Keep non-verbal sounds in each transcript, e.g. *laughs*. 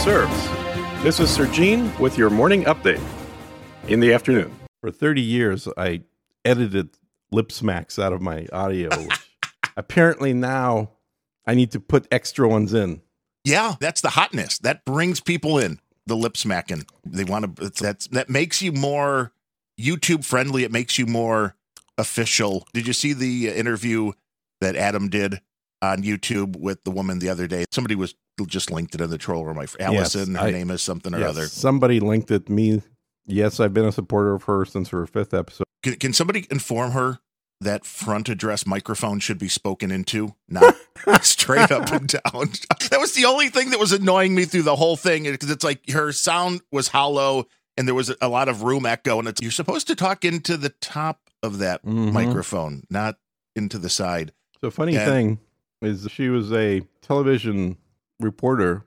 serves. This is Sir Gene with your morning update in the afternoon. For 30 years, I edited lip smacks out of my audio. *laughs* which apparently now I need to put extra ones in. Yeah, that's the hotness. That brings people in. The lip smacking. They want to. That's that makes you more YouTube friendly. It makes you more official. Did you see the uh, interview that Adam did on YouTube with the woman the other day? Somebody was just linked it in the troll room. My Allison, Yes, her I- name is something or Yes, other. Somebody linked it me. Yes, I've been a supporter of her since her fifth episode. Can, can somebody inform her that front address microphone should be spoken into, not *laughs* straight up and down? *laughs* That was the only thing that was annoying me through the whole thing because it's like her sound was hollow and there was a lot of room echo, and it's you're supposed to talk into the top of that Mhm. microphone, not into the side. So funny And- thing is she was a television reporter,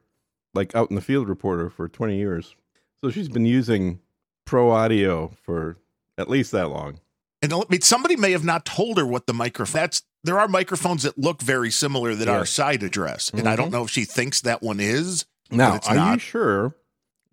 like out in the field reporter for 20 years. So she's been using pro audio for at least that long. And I mean, somebody may have not told her what the microphone. That's there are microphones that look very similar that are side address, and I don't Mhm. know if she thinks that one is. Now, it's are you not. sure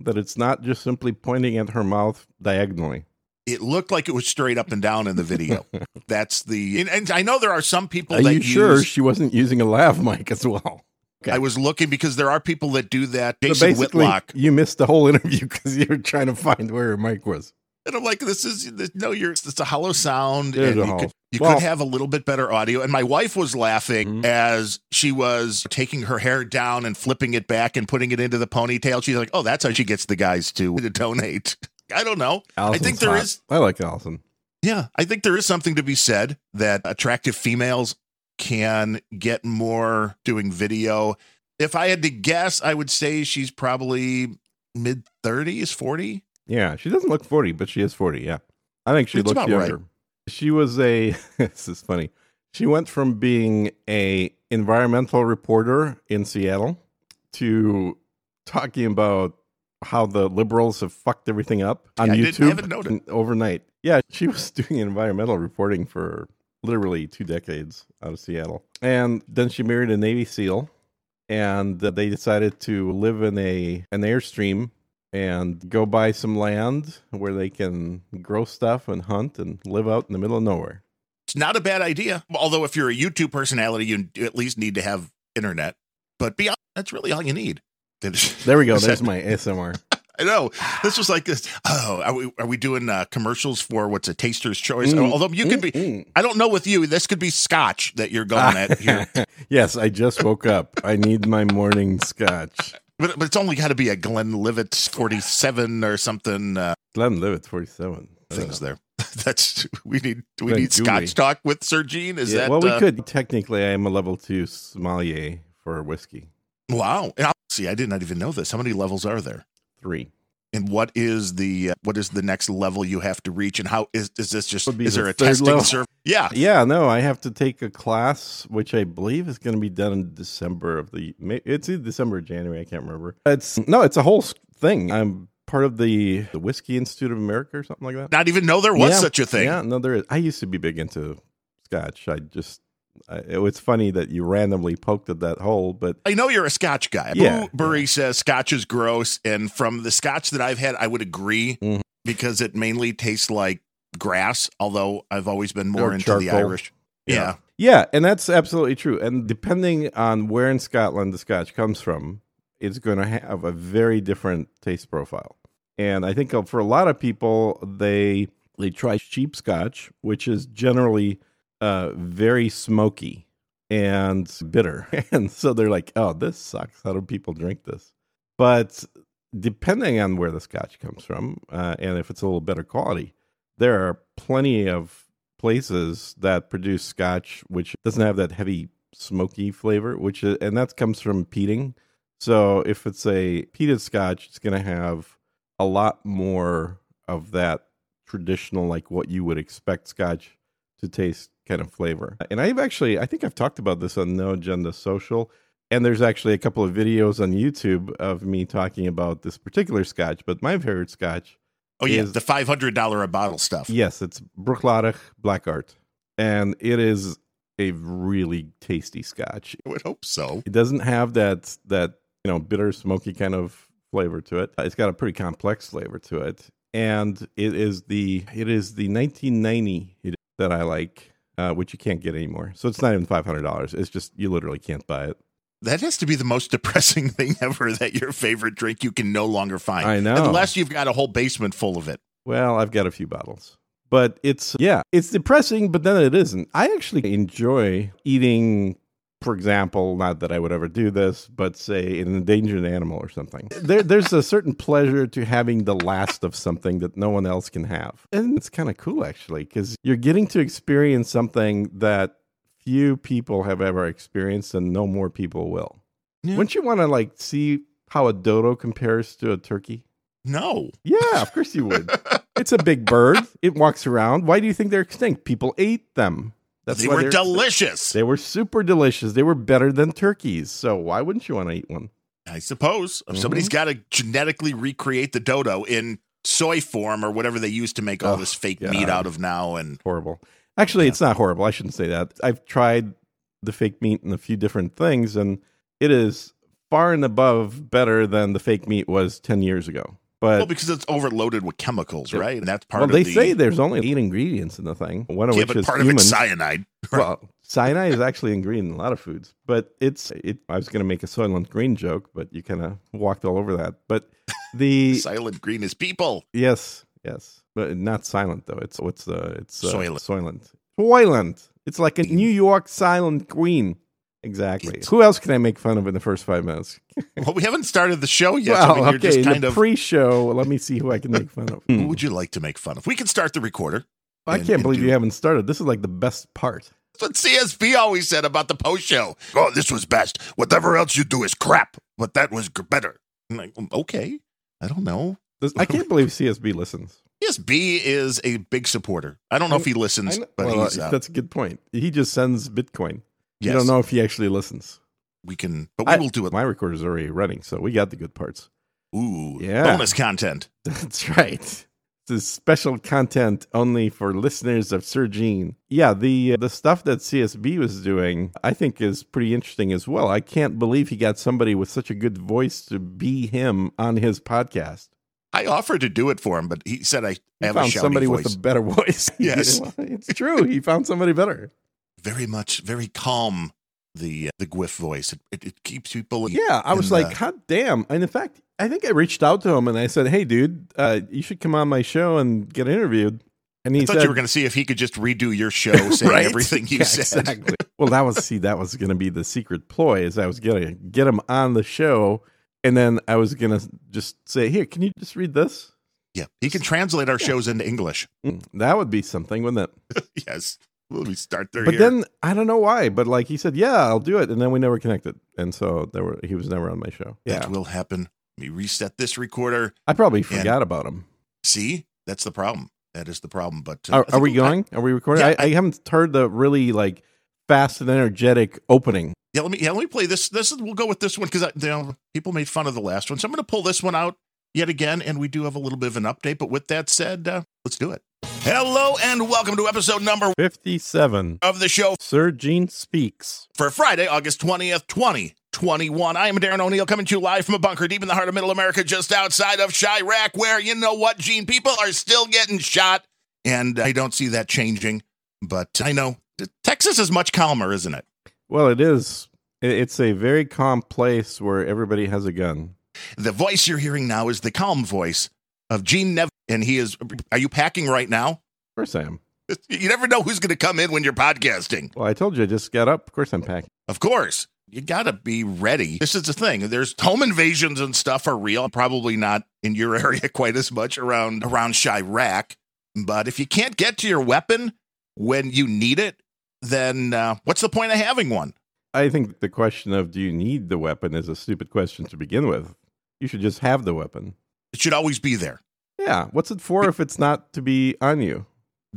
that it's not just simply pointing at her mouth diagonally? It looked like it was straight up and down in the video. *laughs* That's the and, and I know there are some people Are that you sure use- she wasn't using a lav mic as well? Okay. I was looking because there are people that do that. Jason basically, Whitlock, you missed the whole interview *laughs* because you were trying to find where her mic was. and I'm like, this is this, no, you're it's a hollow sound, and you, could, you Well- could have a little bit better audio. And my wife was laughing Mhm. as she was taking her hair down and flipping it back and putting it into the ponytail. She's like, oh, that's how she gets the guys to, to donate. *laughs* I don't know. Allison's I think there hot. is I like Allison. Yeah, I think there is something to be said that attractive females can get more doing video. If I had to guess, I would say she's probably mid 30s, 40. Yeah, she doesn't look 40, but she is 40. Yeah. I think she That's looks about right. younger. She was a, *laughs* this is funny. She went from being a environmental reporter in Seattle to talking about how the liberals have fucked everything up on Yeah, YouTube haven't noted. *laughs* overnight. Yeah, she was *laughs* doing environmental reporting for literally two decades out of Seattle. And then she married a Navy SEAL and uh, they decided to live in a an airstream and go buy some land where they can grow stuff and hunt and live out in the middle of nowhere. It's not a bad idea. Although, if you're a YouTube personality, you at least need to have internet. But beyond, that's really all you need. There we go. *laughs* There's my ASMR. I know. This was like this. Oh, are we, are we doing uh, commercials for what's a taster's choice? Mm, Although you could be, mm, I don't know with you, this could be scotch that you're going at here. *laughs* yes, I just woke up. I need my morning scotch. But, but it's only got to be a Glenlivet 47 or something uh, Glenlivet 47. Things there. *laughs* That's we need do we Glen need Dooley. Scotch talk with Sir Gene? Is Yeah, that well, we uh, could. Technically, I am a level two sommelier for whiskey. Wow. And I'll- see, I did not even know this. How many levels are there? Three. And what is the uh, what is the next level you have to reach? And how is is this just is the there a third testing level. serve? Yeah. Yeah, no, I have to take a class, which I believe is going to be done in December of the. It's either December or January. I can't remember. It's no, it's a whole thing. I'm part of the the Whiskey Institute of America or something like that. Not even know there was Yeah, such a thing. Yeah, no, there is. I used to be big into Scotch. I just, It was funny that you randomly poked at that hole, but I know you're a Scotch guy. Yeah. Burry says Scotch is gross, and from the Scotch that I've had, I would agree Mhm. because it mainly tastes like grass. Although I've always been more Or into the. Irish. Yeah. Yeah, and that's absolutely true. And depending on where in Scotland the scotch comes from, it's going to have a very different taste profile. And I think uh, for a lot of people, they they try cheap scotch, which is generally uh, very smoky and bitter, *laughs* and so they're like, "Oh, this sucks. How do people drink this?" But depending on where the scotch comes from, uh, and if it's a little better quality, there are plenty of places that produce scotch which doesn't have that heavy smoky flavor which is, and that comes from peating so if it's a peated scotch it's going to have a lot more of that traditional like what you would expect scotch to taste kind of flavor and i've actually i think i've talked about this on no agenda social and there's actually a couple of videos on youtube of me talking about this particular scotch but my favorite scotch Oh yeah, Is- the five hundred dollar a bottle stuff. Yes, it's Bruichladdich Black Art. And it is a really tasty scotch. I would hope so. It doesn't have that that, you know, bitter smoky kind of flavor to it. It's got a pretty complex flavor to it, and it is the it is the 1990 that I like, uh, which you can't get anymore. So it's not even five hundred dollars. It's just you literally can't buy it. That has to be the most *laughs* depressing thing ever. That your favorite drink you can no longer find. I know. Unless you've got a whole basement full of it. Well, I've got a few bottles. But it's, yeah, it's depressing, but then it isn't. I actually enjoy eating, for example, not that I would ever do this, but say an endangered animal or something. There, there's a certain pleasure to having the last of something that no one else can have. And it's kind of cool, actually, because you're getting to experience something that few people have ever experienced and no more people will. Yeah. Wouldn't you want to like see how a dodo compares to a turkey? No. Yeah, of course you would. it's a big bird. It walks around. Why do you think they're extinct? People ate them. They why were delicious. They were super delicious. They were better than turkeys. So why wouldn't you want to eat one? I suppose if somebody's Mm-hmm. got to genetically recreate the dodo in soy form or whatever they use to make all Oh, this fake God. meat out of now, and Horrible. Actually, it's not horrible. I shouldn't say that. I've tried the fake meat and a few different things, and it is far and above better than the fake meat was 10 years ago. But well, because it's overloaded with chemicals, right? And that's part of it. well, of they the. say there's only eight ingredients in the thing, one of yeah, which is part of it's cyanide. *laughs* Well, cyanide is actually in green in a lot of foods, but it's it. I was going to make a Soylent Green joke, but you kind of walked all over that. But the *laughs* Silent green is people. yes, yes, but not silent though. It's what's the it's uh, Soylent. Soylent. Soylent. It's like a New York Silent Green. Exactly. It's- Who else can I make fun of in the first five minutes? *laughs* Well, we haven't started the show yet. so I well, mean, you're okay, just in kind the of. pre-show, let me see who I can make fun of. Who would you like to make fun of? We can start the recorder. I and- can't and believe do- you haven't started. This is like the best part. That's what CSB always said about the post show. Oh, this was best. Whatever else you do is crap, but that was better. I'm like, "Mm, okay, I don't know. I can't believe CSB listens. CSB is a big supporter. I don't know if he listens, I know- but well, he's. Uh, that's a good point. He just sends Bitcoin. You don't know if he actually listens. we can, but we I- will do it. My recorder's already running, so we got the good parts. Ooh, Yeah. bonus content. *laughs* That's right. This is special content only for listeners of Sir Gene. Yeah, the uh, the stuff that CSB was doing, I think, is pretty interesting as well. I can't believe he got somebody with such a good voice to be him on his podcast. I offered to do it for him, but he said I, I have found somebody voice. with a better *laughs* voice. *laughs* Yes. it's true. He found somebody better. Very much, very calm. The uh, the Gwyff voice. It, it, it keeps people. in- Yeah, I was like, uh, God damn. And in fact, I think I reached out to him and I said, Hey, dude, uh, you should come on my show and get interviewed. And he I thought said, you were going to see if he could just redo your show, *laughs* saying Right? everything you Yeah, said. Exactly. well, that was see, that was going to be the secret ploy. Is I was going to get him on the show, and then I was going to just say, "Here, can you just read this?" Yeah, he can translate our shows into English. Mm, That would be something, wouldn't it? *laughs* yes, will we start there? But here? then I don't know why, but like he said, "Yeah, I'll do it," and then we never connected, and so there were he was never on my show. Yeah, that will happen. Let me reset this recorder. I probably forgot about him. See, that's the problem. That is the problem. But uh, Are, are think we going? Are we recording? Yeah, I, I haven't heard the really like fast and energetic opening. yeah, let me. Yeah, let me play this. This is. We'll go with this one because you know people made fun of the last one, so I'm going to pull this one out yet again, and we do have a little bit of an update. But with that said, uh, let's do it. Hello and welcome to episode number Fifty-seven. of the show Sir Gene speaks. for Friday, August 20th, 2021. I am Darren O'Neill coming to you live from a bunker deep in the heart of middle America, just outside of Chirac, where you know what, Gene, people are still getting shot. And I don't see that changing, but I know Texas is much calmer, isn't it? Well, it is. It's a very calm place where everybody has a gun. The voice you're hearing now is the calm voice of Gene Nev, and he is. Are you packing right now? Of course I am. You never know who's going to come in when you're podcasting. Well, I told you I just got up. Of course I'm packing. Of course, you got to be ready. This is the thing. There's home invasions and stuff are real. Probably not in your *laughs* area quite as much around around Chirac. But if you can't get to your weapon when you need it, then uh, what's the point of having one? I think the question of do you need the weapon is a stupid question to begin with. You should just have the weapon. It should always be there. Yeah. What's it for if it's not to be on you?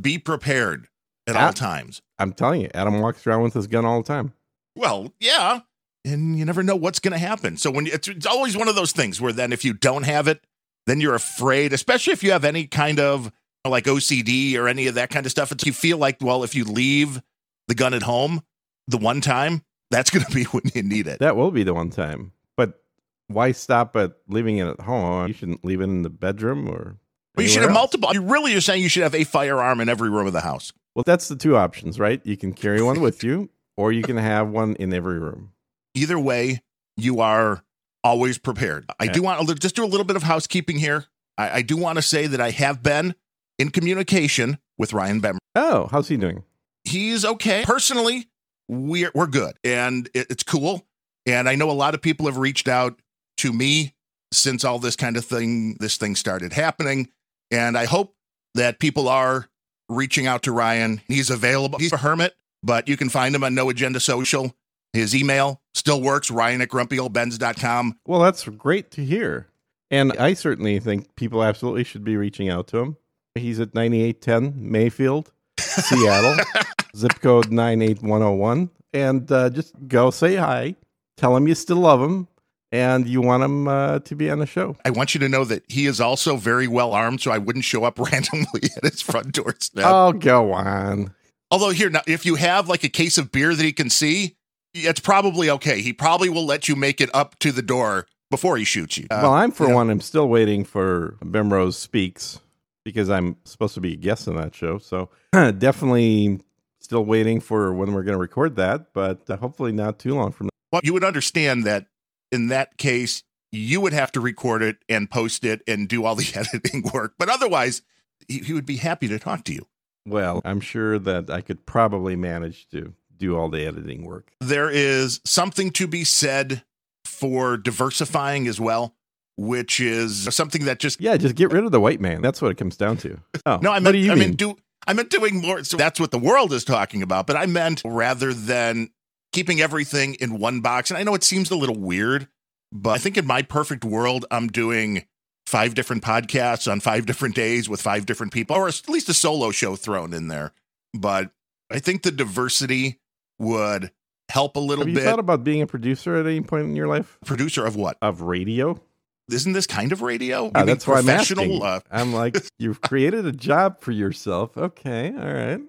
Be prepared at Ah. all times. I'm telling you, Adam walks around with his gun all the time. Well, yeah. And you never know what's going to happen. So when you, it's, it's always one of those things where then if you don't have it, then you're afraid, especially if you have any kind of like OCD or any of that kind of stuff. It's, you feel like, well, if you leave the gun at home the one time, that's going to be *laughs* when you need it. That will be the one time. Why stop at leaving it at home? Oh, you shouldn't leave it in the bedroom or. You should have else. multiple. You really are saying you should have a firearm in every room of the house. Well, that's the two options, right? You can carry one with *laughs* you, or you can have one in every room. Either way, you are always prepared. I do want to just do a little bit of housekeeping here. I, I do want to say that I have been in communication with Ryan Bemmer. Oh, how's he doing? He's okay. Personally, we're we're good, and it, it's cool. And I know a lot of people have reached out to me since all this kind of thing, this thing started happening. And I hope that people are reaching out to Ryan. He's available. He's a hermit, but you can find him on No Agenda Social. His email still works, ryan at grumpyoldbens.com. Well, that's great to hear. And I certainly think people absolutely should be reaching out to him. He's at 9810 Mayfield, *laughs* Seattle, zip code 98101. And uh, just go say hi, tell him you still love him, and you want him uh, to be on the show. I want you to know that he is also very well armed, so I wouldn't show up *laughs* randomly at his front doorstep. Oh, go on. Although here now, if you have like a case of beer that he can see, it's probably okay. He probably will let you make it up to the door before he shoots you. Uh, well, I'm for yeah. one. I'm still waiting for Bemrose speaks because I'm supposed to be a guest on that show. So *clears throat* definitely still waiting for when we're going to record that, but uh, hopefully not too long from now. well, you would understand that in that case, you would have to record it and post it and do all the *laughs* editing work. But otherwise, he, he would be happy to talk to you. Well, I'm sure that I could probably manage to do all the editing work. There is something to be said for diversifying as well, which is something that just Yeah, just get rid of the white man. That's what it comes down to. *laughs* Oh, No, I what do you I mean? mean do I meant doing more. So that's what the world is talking about. But I meant rather than keeping everything in one box. And I know it seems a little weird, but I think in my perfect world, I'm doing five different podcasts on five different days with five different people, or at least a solo show thrown in there. But I think the diversity would help a little Have you bit. thought about being a producer at any point in your life Producer of what? of radio? Isn't this kind of radio? Ah, that's why I'm asking. uh, I'm like, *laughs* you've created a job for yourself. Okay, all right.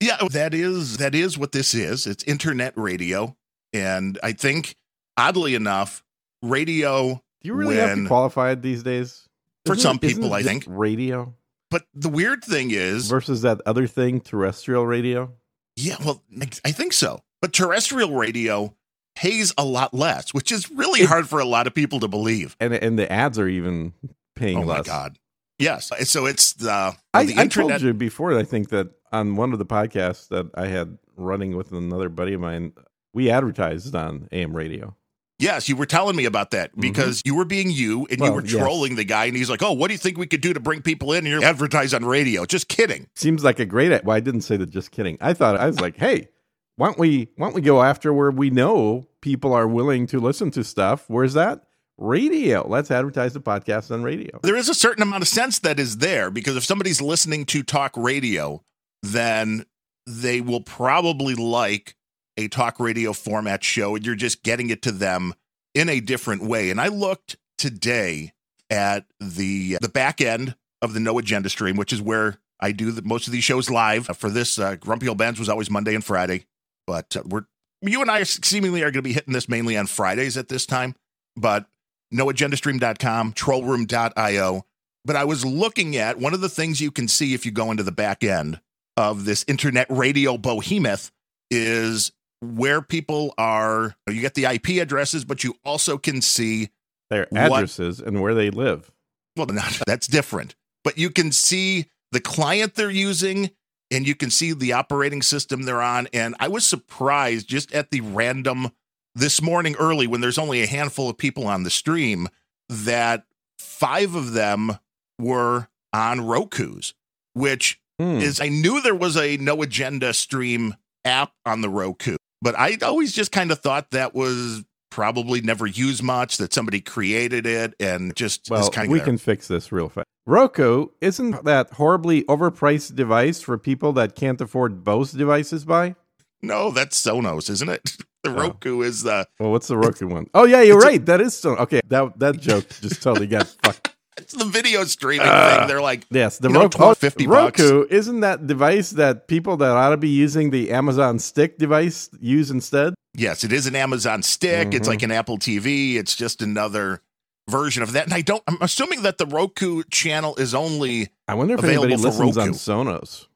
Yeah, that is that is what this is. It's internet radio, and I think oddly enough, radio. Do you really have to When- qualified these days? For Isn't some it- people, I think. radio But the weird thing is, versus that other thing, terrestrial radio. yeah, well, I- I think so. But terrestrial radio pays a lot less, which is really It- hard for a lot of people to believe. and and the ads are even paying Oh my god! Yes, so it's the I, the I internet. told you before. I think that on one of the podcasts that I had running with another buddy of mine, we advertised on AM radio. Yes, you were telling me about that because you were being you and you Mm-hmm. Well, were yes. trolling the guy, and he's like, "Oh, what do you think we could do to bring people in?" And you're advertise on radio. Just kidding. Seems like a great. Well, I didn't say that. Just kidding. I thought I was like, hey, why don't we why don't we go after where we know people are willing to listen to stuff? Where's that? Radio. Let's advertise the podcast on radio. there is a certain amount of sense that is there because if somebody's listening to talk radio, then they will probably like a talk radio format show and you're just getting it to them in a different way. And I looked today at the the back end of the No Agenda stream, which is where I do the, most of these shows live. For this, uh, Grumpy Old Bens was always Monday and Friday, but uh, we're you and I are seemingly are going to be hitting this mainly on Fridays at this time. But noagendastream.com, trollroom.io. But I was looking at one of the things you can see if you go into the back end of this internet radio behemoth is where people are. You get the IP addresses, but you also can see Their What- addresses and where they live. well, *laughs* that's different. But you can see the client they're using and you can see the operating system they're on. And I was surprised just at the random this morning early when there's only a handful of people on the stream that five of them were on Roku's, which Hmm. is I knew there was a no agenda stream app on the Roku, but I always just kind of thought that was probably never used much, that somebody created it and just Well, kind we can fix this real fast. Roku isn't that horribly overpriced device for people that can't afford Bose devices by? no, that's Sonos, isn't it? *laughs* The Oh. Roku is the Well, what's the Roku one? Oh yeah, you're It's a- right. that is so. Okay, that that joke just totally got *laughs* fucked. It's the video streaming Uh, thing. They're like, Yes, the know, Roku, 12, 50 bucks. Roku isn't that device that people that ought to be using the Amazon Stick device use instead? yes, it is an Amazon stick. It's Mhm. like an Apple TV. It's just another version of that. And I don't, I'm assuming that the Roku channel is only, I wonder if Available anybody for listens on Sonos.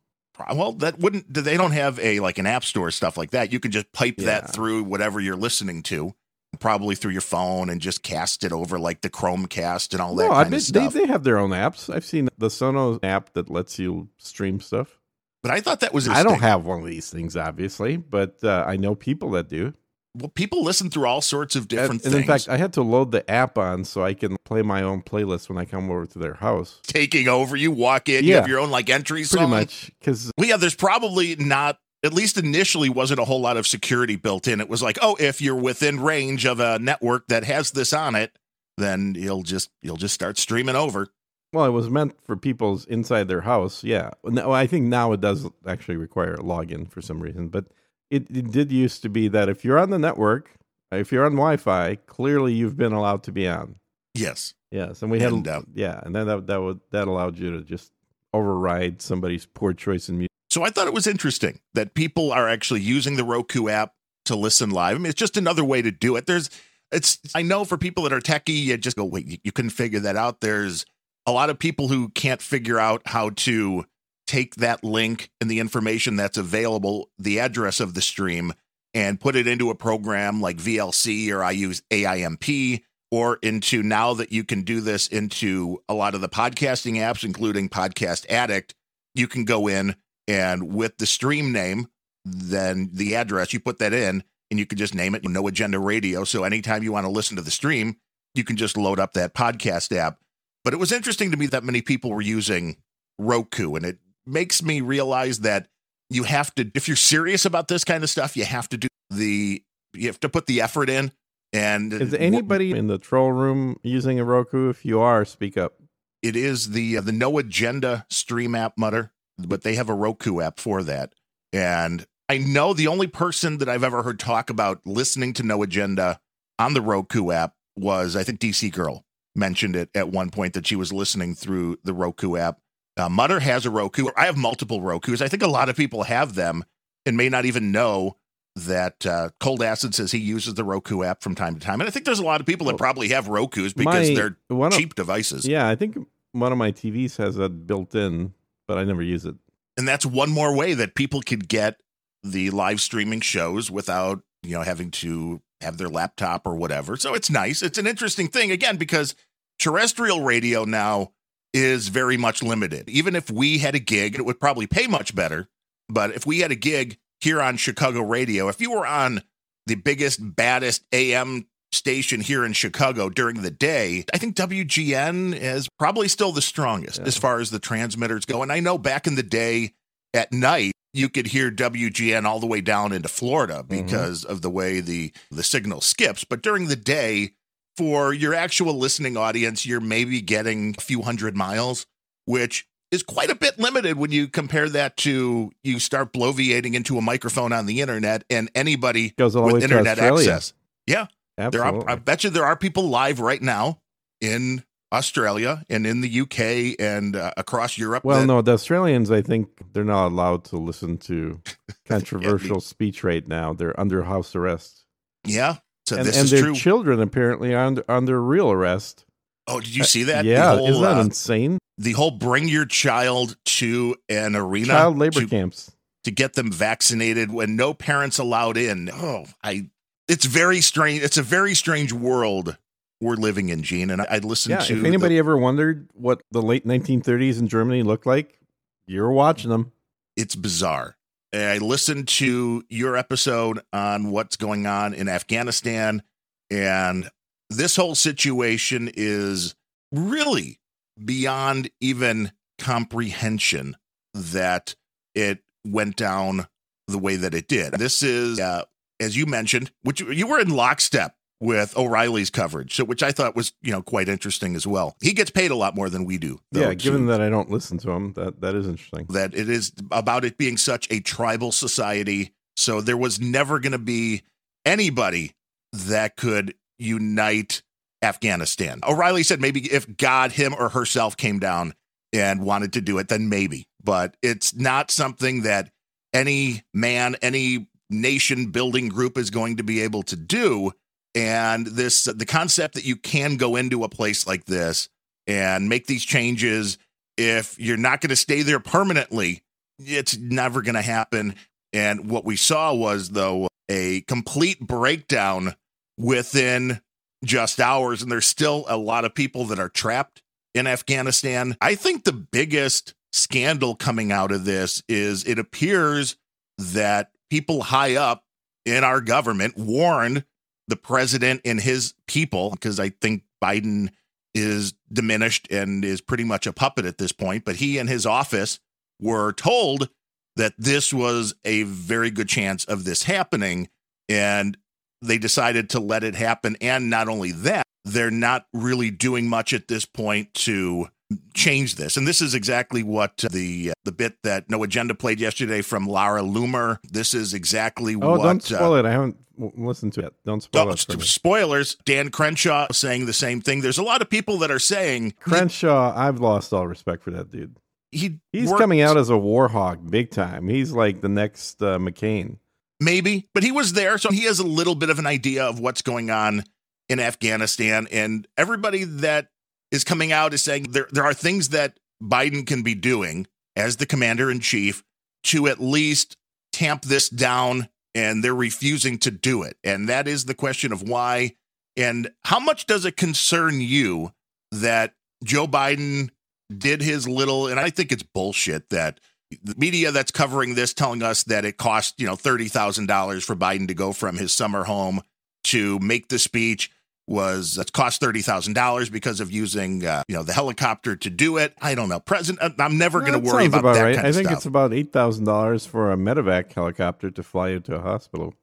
well, that wouldn't, they don't have a, like an app store stuff like that. You can just pipe Yeah. that through whatever you're listening to, probably through your phone and just cast it over like the Chromecast and all that No, I kind bet of they, stuff. they have their own apps. I've seen the Sonos app that lets you stream stuff. but I thought that was, I don't have one of these things, obviously, but uh, I know people that do. well, people listen through all sorts of different and, and things. in fact, I had to load the app on so I can play my own playlist when I come over to their house. taking over, you walk in, you Yeah. have your own like entry Pretty song. much, because Well, yeah, there's probably not, at least initially, wasn't a whole lot of security built in. It was like, oh, if you're within range of a network that has this on it, then you'll just you'll just start streaming over. well, it was meant for people's inside their house. Yeah, no, I think now it does actually require a login for some reason, but it, it did used to be that if you're on the network, if you're on Wi-Fi, clearly you've been allowed to be on. Yes, Yes, and we had And, uh, yeah, and then that that would that allowed you to just override somebody's poor choice in music. So I thought it was interesting that people are actually using the Roku app to listen live. I mean, it's just another way to do it. There's, it's. I know for people that are techie, you just go, wait, you, you couldn't figure that out. There's a lot of people who can't figure out how to take that link and the information that's available, the address of the stream, and put it into a program like VLC or I use AIMP or into now that you can do this into a lot of the podcasting apps, including Podcast Addict, you can go in and with the stream name, then the address, you put that in and you can just name it No Agenda Radio. So anytime you want to listen to the stream, you can just load up that podcast app. But it was interesting to me that many people were using Roku, and it makes me realize that you have to, if you're serious about this kind of stuff, you have to do the, you have to put the effort in. And Is anybody in the troll room using a Roku? If you are, speak up. it is the uh, the No Agenda stream app, Mutter, but they have a Roku app for that. And I know the only person that I've ever heard talk about listening to No Agenda on the Roku app was I think DC Girl mentioned it at one point that she was listening through the Roku app. Uh, Mutter has a Roku. I have multiple Rokus. I think a lot of people have them and may not even know that uh, Cold Acid says he uses the Roku app from time to time. And I think there's a lot of people that probably have Rokus because My- they're one of- cheap devices. Yeah, I think one of my TVs has that built in, but I never use it. and that's one more way that people could get the live streaming shows without you know having to have their laptop or whatever. So it's nice. It's an interesting thing again because terrestrial radio now is very much limited. Even if we had a gig it would probably pay much better. But if we had a gig here on chicago radio if you were on the biggest baddest am station here in chicago during the day i think wgn is probably still the strongest Yeah. as far as the transmitters go. And i know back in the day at night you could hear WGN all the way down into Florida because of the way the the signal skips. But during the day for your actual listening audience you're maybe getting a few hundred miles which is quite a bit limited when you compare that to you start bloviating into a microphone on the internet and anybody with internet access. There Absolutely. are I bet you there are people live right now in Australia and in the UK and uh, across Europe well, that- no, the Australians, I think they're not allowed to listen to *laughs* controversial speech right now. They're under house arrest. yeah so and this and is their true children apparently are under, under real arrest. Oh, did you see that? yeah, whole, isn't that uh, insane? the whole bring your child to an arena Child labor to, camps. to get them vaccinated when no parents allowed in. Oh, I it's very strange. It's a very strange world we're living in, Gene. And I, I listened Yeah, to if anybody ever wondered what the late 1930s in Germany looked like, you're watching them. it's bizarre. I listened to your episode on what's going on in Afghanistan, and this whole situation is really beyond even comprehension that it went down the way that it did. This is, uh, as you mentioned, which you were in lockstep with O'Reilly's coverage, so which I thought was you know quite interesting as well. He gets paid a lot more than we do. though, yeah, given that I don't listen to him, that that is interesting. that it is about it being such a tribal society. So there was never going to be anybody that could unite Afghanistan. O'Reilly said maybe if God, him, or herself came down and wanted to do it, then maybe. But it's not something that any man, any nation building group is going to be able to do. And this, the concept that you can go into a place like this and make these changes if you're not going to stay there permanently, it's never going to happen. And what we saw was, though, a complete breakdown within just hours. And there's still a lot of people that are trapped in Afghanistan. I think the biggest scandal coming out of this is it appears that people high up in our government warned the president and his people, because I think Biden is diminished and is pretty much a puppet at this point, but he and his office were told that this was a very good chance of this happening. And they decided to let it happen. And not only that, they're not really doing much at this point to change this. And this is exactly what the uh, the bit that No Agenda played yesterday from Laura Loomer. This is exactly oh, what. don't spoil uh, it. I haven't listened to it. Don't spoil it. Spoilers. Dan Crenshaw saying the same thing. There's a lot of people that are saying Crenshaw. I've lost all respect for that dude. He he's worked, coming out as a war hawk, big time. He's like the next uh, McCain. Maybe, but he was there, so he has a little bit of an idea of what's going on in Afghanistan. And everybody that is coming out is saying there there are things that Biden can be doing as the commander in chief to at least tamp this down and they're refusing to do it. And that is the question of why and how much does it concern you that Joe Biden did his little and I think it's bullshit that the media that's covering this telling us that it cost, you know, $30,000 for Biden to go from his summer home to make the speech was that cost thirty thousand dollars because of using uh, you know the helicopter to do it. I don't know. President, I'm never going to worry about, about, that. Right. I think stuff. it's about eight thousand dollars for a medevac helicopter to fly you to a hospital,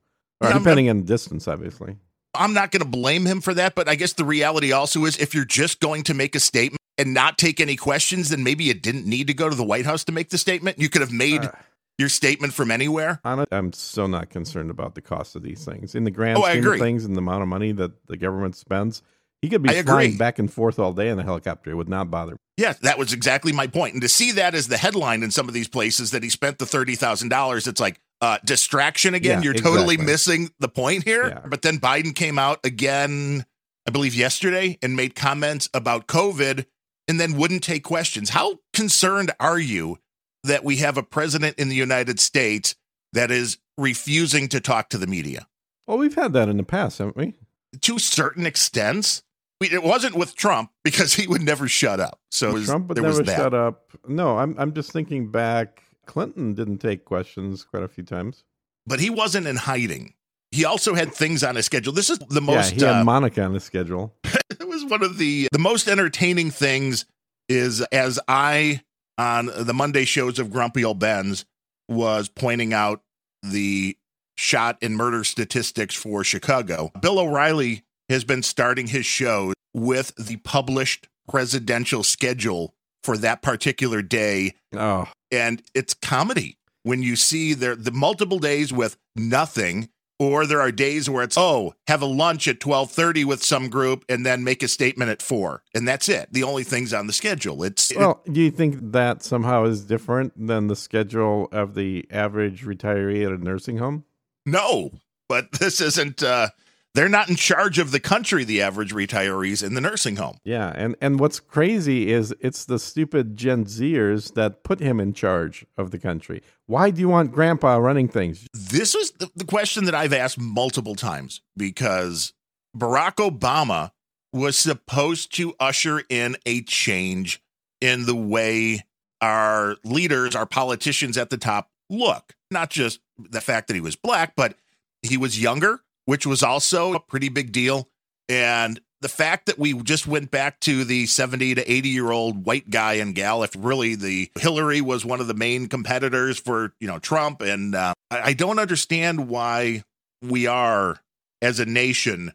or yeah, depending on the distance, obviously. I'm not going to blame him for that, but I guess the reality also is if you're just going to make a statement and not take any questions, then maybe you didn't need to go to the White House to make the statement. You could have made. Uh, your statement from anywhere? I'm so not concerned about the cost of these things. In the grand oh, scheme of things and the amount of money that the government spends, he could be I flying agree. back and forth all day in a helicopter. It would not bother me. Yeah, that was exactly my point. And to see that as the headline in some of these places that he spent the $30,000, it's like, uh, distraction again. Yeah, You're exactly. totally missing the point here. Yeah. But then Biden came out again, I believe yesterday, and made comments about COVID and then wouldn't take questions. How concerned are you that we have a president in the United States that is refusing to talk to the media. Well, we've had that in the past, haven't we? To certain extents. It wasn't with Trump because he would never shut up. So there was, Trump would never shut up. No, I'm I'm just thinking back. Clinton didn't take questions quite a few times, but he wasn't in hiding. He also had things on his schedule. This is the most. Yeah, he had uh, Monica on his schedule. *laughs* it was one of the the most entertaining things. Is as I on the Monday shows of Grumpy Old Ben's was pointing out the shot and murder statistics for Chicago. Bill O'Reilly has been starting his show with the published presidential schedule for that particular day. Oh. And it's comedy when you see there the multiple days with nothing or there are days where it's oh have a lunch at 12:30 with some group and then make a statement at 4 and that's it. The only things on the schedule. It's well it, do you think that somehow is different than the schedule of the average retiree at a nursing home? No but this isn't uh they're not in charge of the country the average retirees in the nursing home. Yeah and and what's crazy is it's the stupid gen zers that put him in charge of the country. Why do you want grandpa running things? This is the, the question that i've asked multiple times because barack obama was supposed to usher in a change in the way our leaders our politicians at the top look. Not just the fact that he was black but he was younger which was also a pretty big deal. And the fact that we just went back to the 70 to 80 year old white guy and gal, if really the Hillary was one of the main competitors for, you know, Trump. And uh, I, don't understand why we are, as a nation,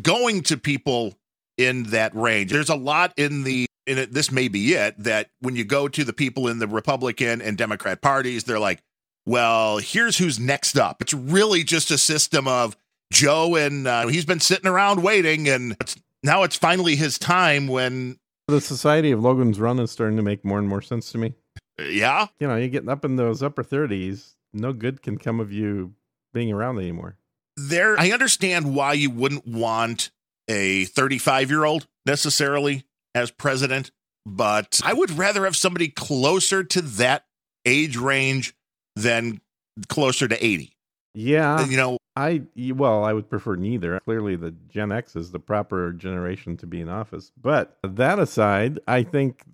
going to people in that range. There's a lot in the in it, this may be it that when you go to the people in the Republican and Democrat parties, they're like, well, here's who's next up. It's really just a system of Joe and uh, he's been sitting around waiting, and it's now it's finally his time when, The society of Logan's Run is starting to make more and more sense to me. yeah, You know, you're getting up in those upper 30s, no good can come of you being around anymore. there, I understand why you wouldn't want a 35 year old necessarily as president, but I would rather have somebody closer to that age range than closer to 80. Yeah, you know, I well, I would prefer neither. Clearly, the Gen X is the proper generation to be in office. But that aside, I think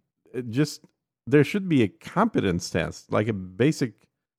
just there should be a competence test, like a basic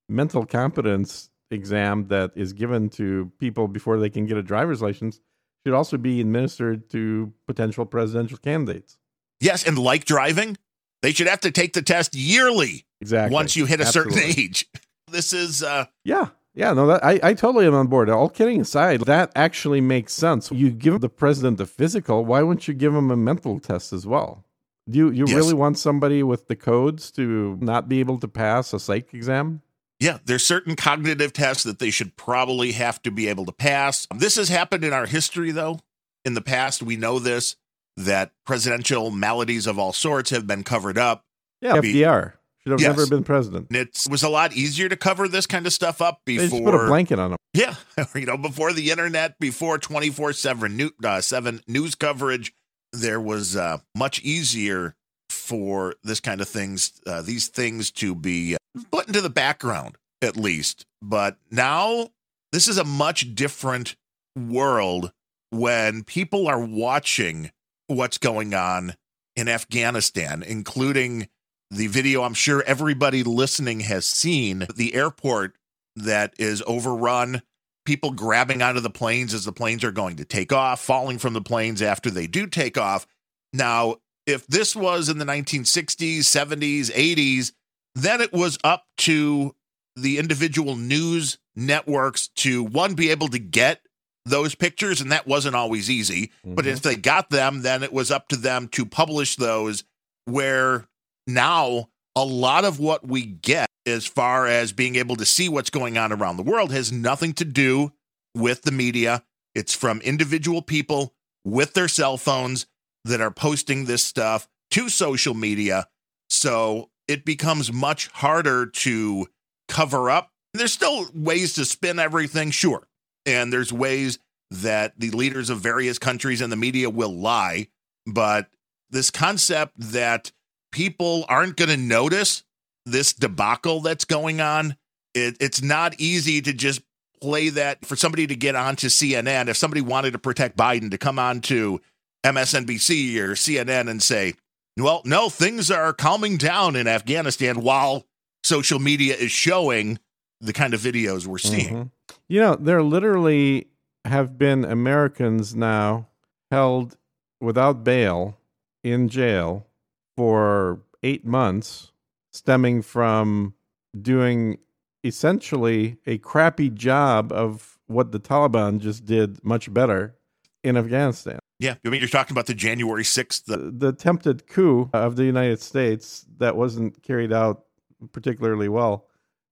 mental competence exam that is given to people before they can get a driver's license. Should also be administered to potential presidential candidates. yes, and like driving, they should have to take the test yearly Exactly. once you hit a certain age. *laughs* This is, uh, Yeah. Yeah, no, that, I, I totally am on board. All kidding aside, that actually makes sense. You give the president a physical, why wouldn't you give him a mental test as well? Do you, you Yes. really want somebody with the codes to not be able to pass a psych exam? Yeah, there's certain cognitive tests that they should probably have to be able to pass. This has happened in our history, though. In the past, we know this that presidential maladies of all sorts have been covered up. Yeah, FDR should have Yes. never been president. It was a lot easier to cover this kind of stuff up just put a blanket on him. yeah, *laughs* you know, before the internet, before twenty four seven uh, seven news coverage. There was uh, much easier for this kind of things, uh, these things to be uh, put into the background at least. But now this is a much different world when people are watching what's going on in Afghanistan, including the video I'm sure everybody listening has seen the airport that is overrun, people grabbing out of the planes as the planes are going to take off, falling from the planes after they do take off. Now, if this was in the 1960s, 70s, 80s, then it was up to the individual news networks to one be able to get those pictures and that wasn't always easy but Mhm. if they got them then it was up to them to publish those where now a lot of what we get as far as being able to see what's going on around the world has nothing to do with the media it's from individual people with their cell phones that are posting this stuff to social media so it becomes much harder to cover up. There's still ways to spin everything, sure. And there's ways that the leaders of various countries and the media will lie. But this concept that people aren't going to notice this debacle that's going on, it, it's not easy to just play that for somebody to get onto CNN. If somebody wanted to protect Biden to come on to MSNBC or CNN and say, well, no, things are calming down in Afghanistan while social media is showing the kind of videos we're seeing. Mhm. You know, there literally have been Americans now held without bail in jail for eight months, stemming from doing essentially a crappy job of what the Taliban just did much better in Afghanistan. Yeah. I mean, you're talking about the January 6th. The, The attempted coup of the United States that wasn't carried out particularly well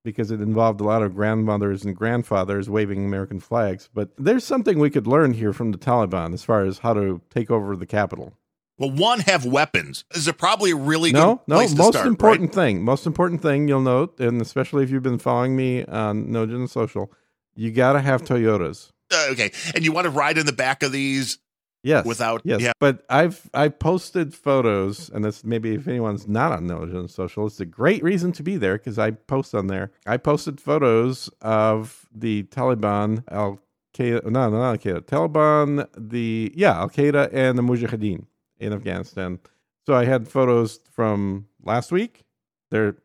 because it involved a lot of grandmothers and grandfathers waving American flags. But there's something we could learn here from the Taliban as far as how to take over the capital. Well, one, have weapons. Is probably a really No, good no, place to most start, important thing, most important thing you'll note, and especially if you've been following me on No Agenda Social, you got to have Toyotas. Uh, okay. And you want to ride in the back of these Yes. without, Yes, yeah. but I've I posted photos, and this maybe if anyone's not on No Agenda Social, it's a great reason to be there because I post on there. I posted photos of the Taliban, Al Qaeda, no, no, not Al Qaeda, Taliban, the yeah, Al Qaeda and the Mujahideen in Afghanistan. So I had photos from last week. They're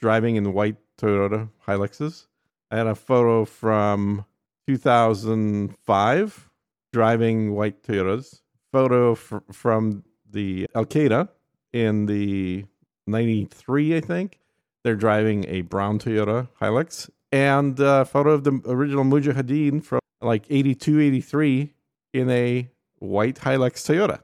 driving in white Toyota Hiluxes. I had a photo from 2005 driving white Toyotas. Photo fr- from the Al Qaeda in the 93, I think. They're driving a brown Toyota Hilux. And a photo of the original Mujahideen from like 82, 83 in a white Hilux Toyota.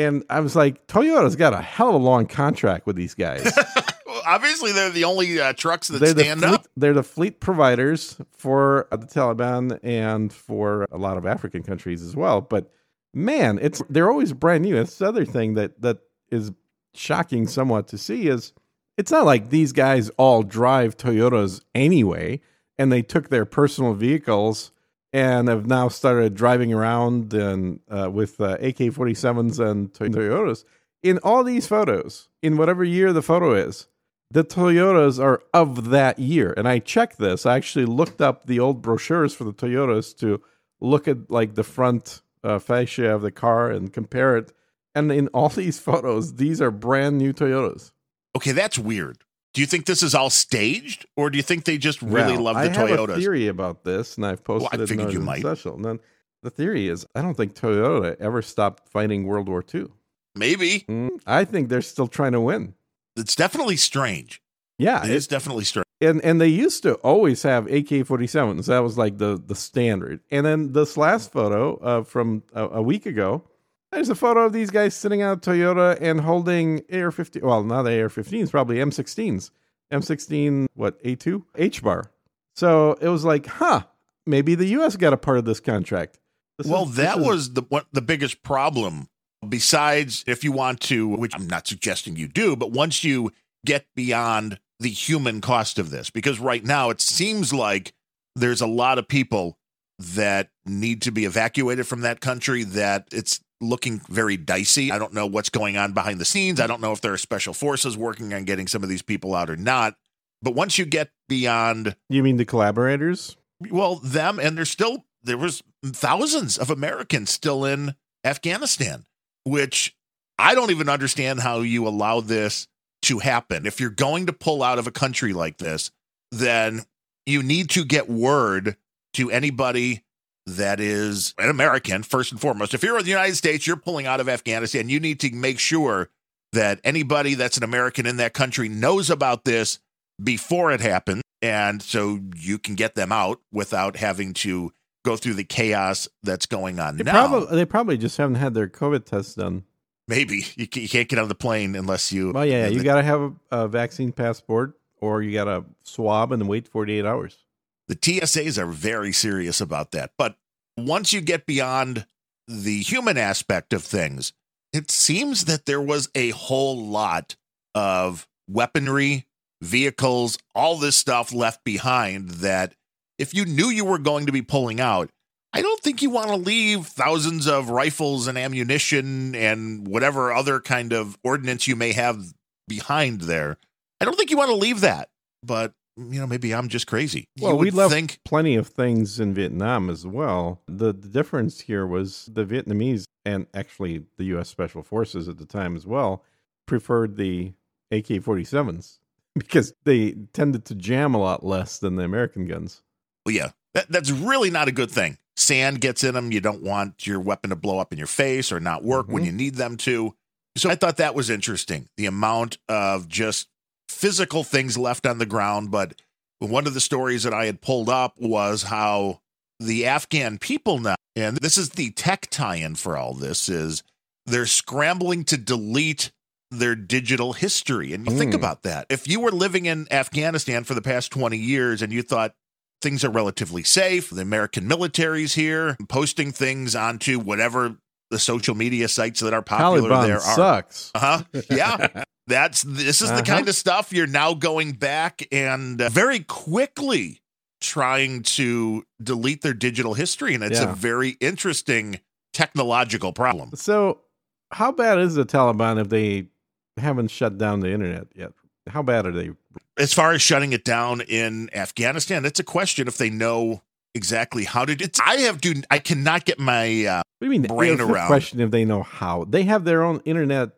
And I was like, Toyota's got a hell of a long contract with these guys. *laughs* Well, obviously, they're the only uh, trucks that they're the stand fleet, up. They're the fleet providers for uh, the Taliban and for a lot of African countries as well. But man, it's they're always brand new. That's the other thing that that is shocking somewhat to see is it's not like these guys all drive Toyotas anyway, and they took their personal vehicles and have now started driving around and uh, with uh, AK-47s and Toyotas. In all these photos, in whatever year the photo is, the Toyotas are of that year. And I checked this. I actually looked up the old brochures for the Toyotas to look at like the front uh, fascia of the car and compare it. And in all these photos, these are brand new Toyotas. Okay, that's weird. Do you think this is all staged, or do you think they just really Well, love the I have a theory about this, and I've posted Well, I it in figured you might. special. And then the theory is, I don't think Toyota ever stopped fighting World War II. Maybe Mm, I think they're still trying to win. it's definitely strange. Yeah, It it- is definitely strange. and and they used to always have AK forty sevens. That was like the the standard. And then this last photo uh, from a, a week ago, there's a photo of these guys sitting out Toyota and holding AR fifteen. Well, not AR fifteens, probably M sixteens. M sixteen, what A two H bar. So it was like, huh, maybe the U.S. got a part of this contract. This well, is- that is- was the what the biggest problem. Besides, if you want to, which I'm not suggesting you do, but once you get beyond the human cost of this, because right now it seems like there's a lot of people that need to be evacuated from that country. That it's looking very dicey. I don't know what's going on behind the scenes. I don't know if there are special forces working on getting some of these people out or not. But once you get beyond You mean the collaborators? well, them and there's still there was thousands of Americans still in Afghanistan, which I don't even understand how you allow this to happen. If you're going to pull out of a country like this, then you need to get word to anybody that is an American first and foremost. If you're in the United States, you're pulling out of Afghanistan, you need to make sure that anybody that's an American in that country knows about this before it happens and so you can get them out without having to go through the chaos that's going on They now. probably they probably just haven't had their COVID tests done. Maybe *laughs* you, can't get on the plane unless you. Well, yeah, you got to have a, a vaccine passport, or you got to swab and wait forty eight hours. The TSAs are very serious about that. But once you get beyond the human aspect of things, it seems that there was a whole lot of weaponry, vehicles, all this stuff left behind that if you knew you were going to be pulling out, I don't think you want to leave thousands of rifles and ammunition and whatever other kind of ordnance you may have behind there. I don't think you want to leave that. But you know, maybe I'm just crazy. Well, we left think plenty of things in Vietnam as well. The, the difference here was the Vietnamese and actually the U.S. Special Forces at the time as well preferred the AK 47s *laughs* because they tended to jam a lot less than the American guns. Well, yeah, that, that's really not a good thing. Sand gets in them. You don't want your weapon to blow up in your face or not work when Mhm. you need them to. So I thought that was interesting. The amount of just physical things left on the ground. But one of the stories that I had pulled up was how the Afghan people now, and this is the tech tie in for all this, is they're scrambling to delete their digital history. And you think Hmm. about that. If you were living in Afghanistan for the past 20 years and you thought things are relatively safe, the American military's here, posting things onto whatever the social media sites that are popular Taliban there are. sucks. Uh-huh. Yeah. *laughs* That's this is the Uh-huh. kind of stuff you're now going back and uh, very quickly trying to delete their digital history and it's Yeah. a very interesting technological problem. So, how bad is the Taliban if they haven't shut down the internet yet? How bad are they? As far as shutting it down in Afghanistan, it's a question if they know exactly how to do it. I have to I cannot get my uh, What do you mean? Brain around. question if they know how. They have their own internet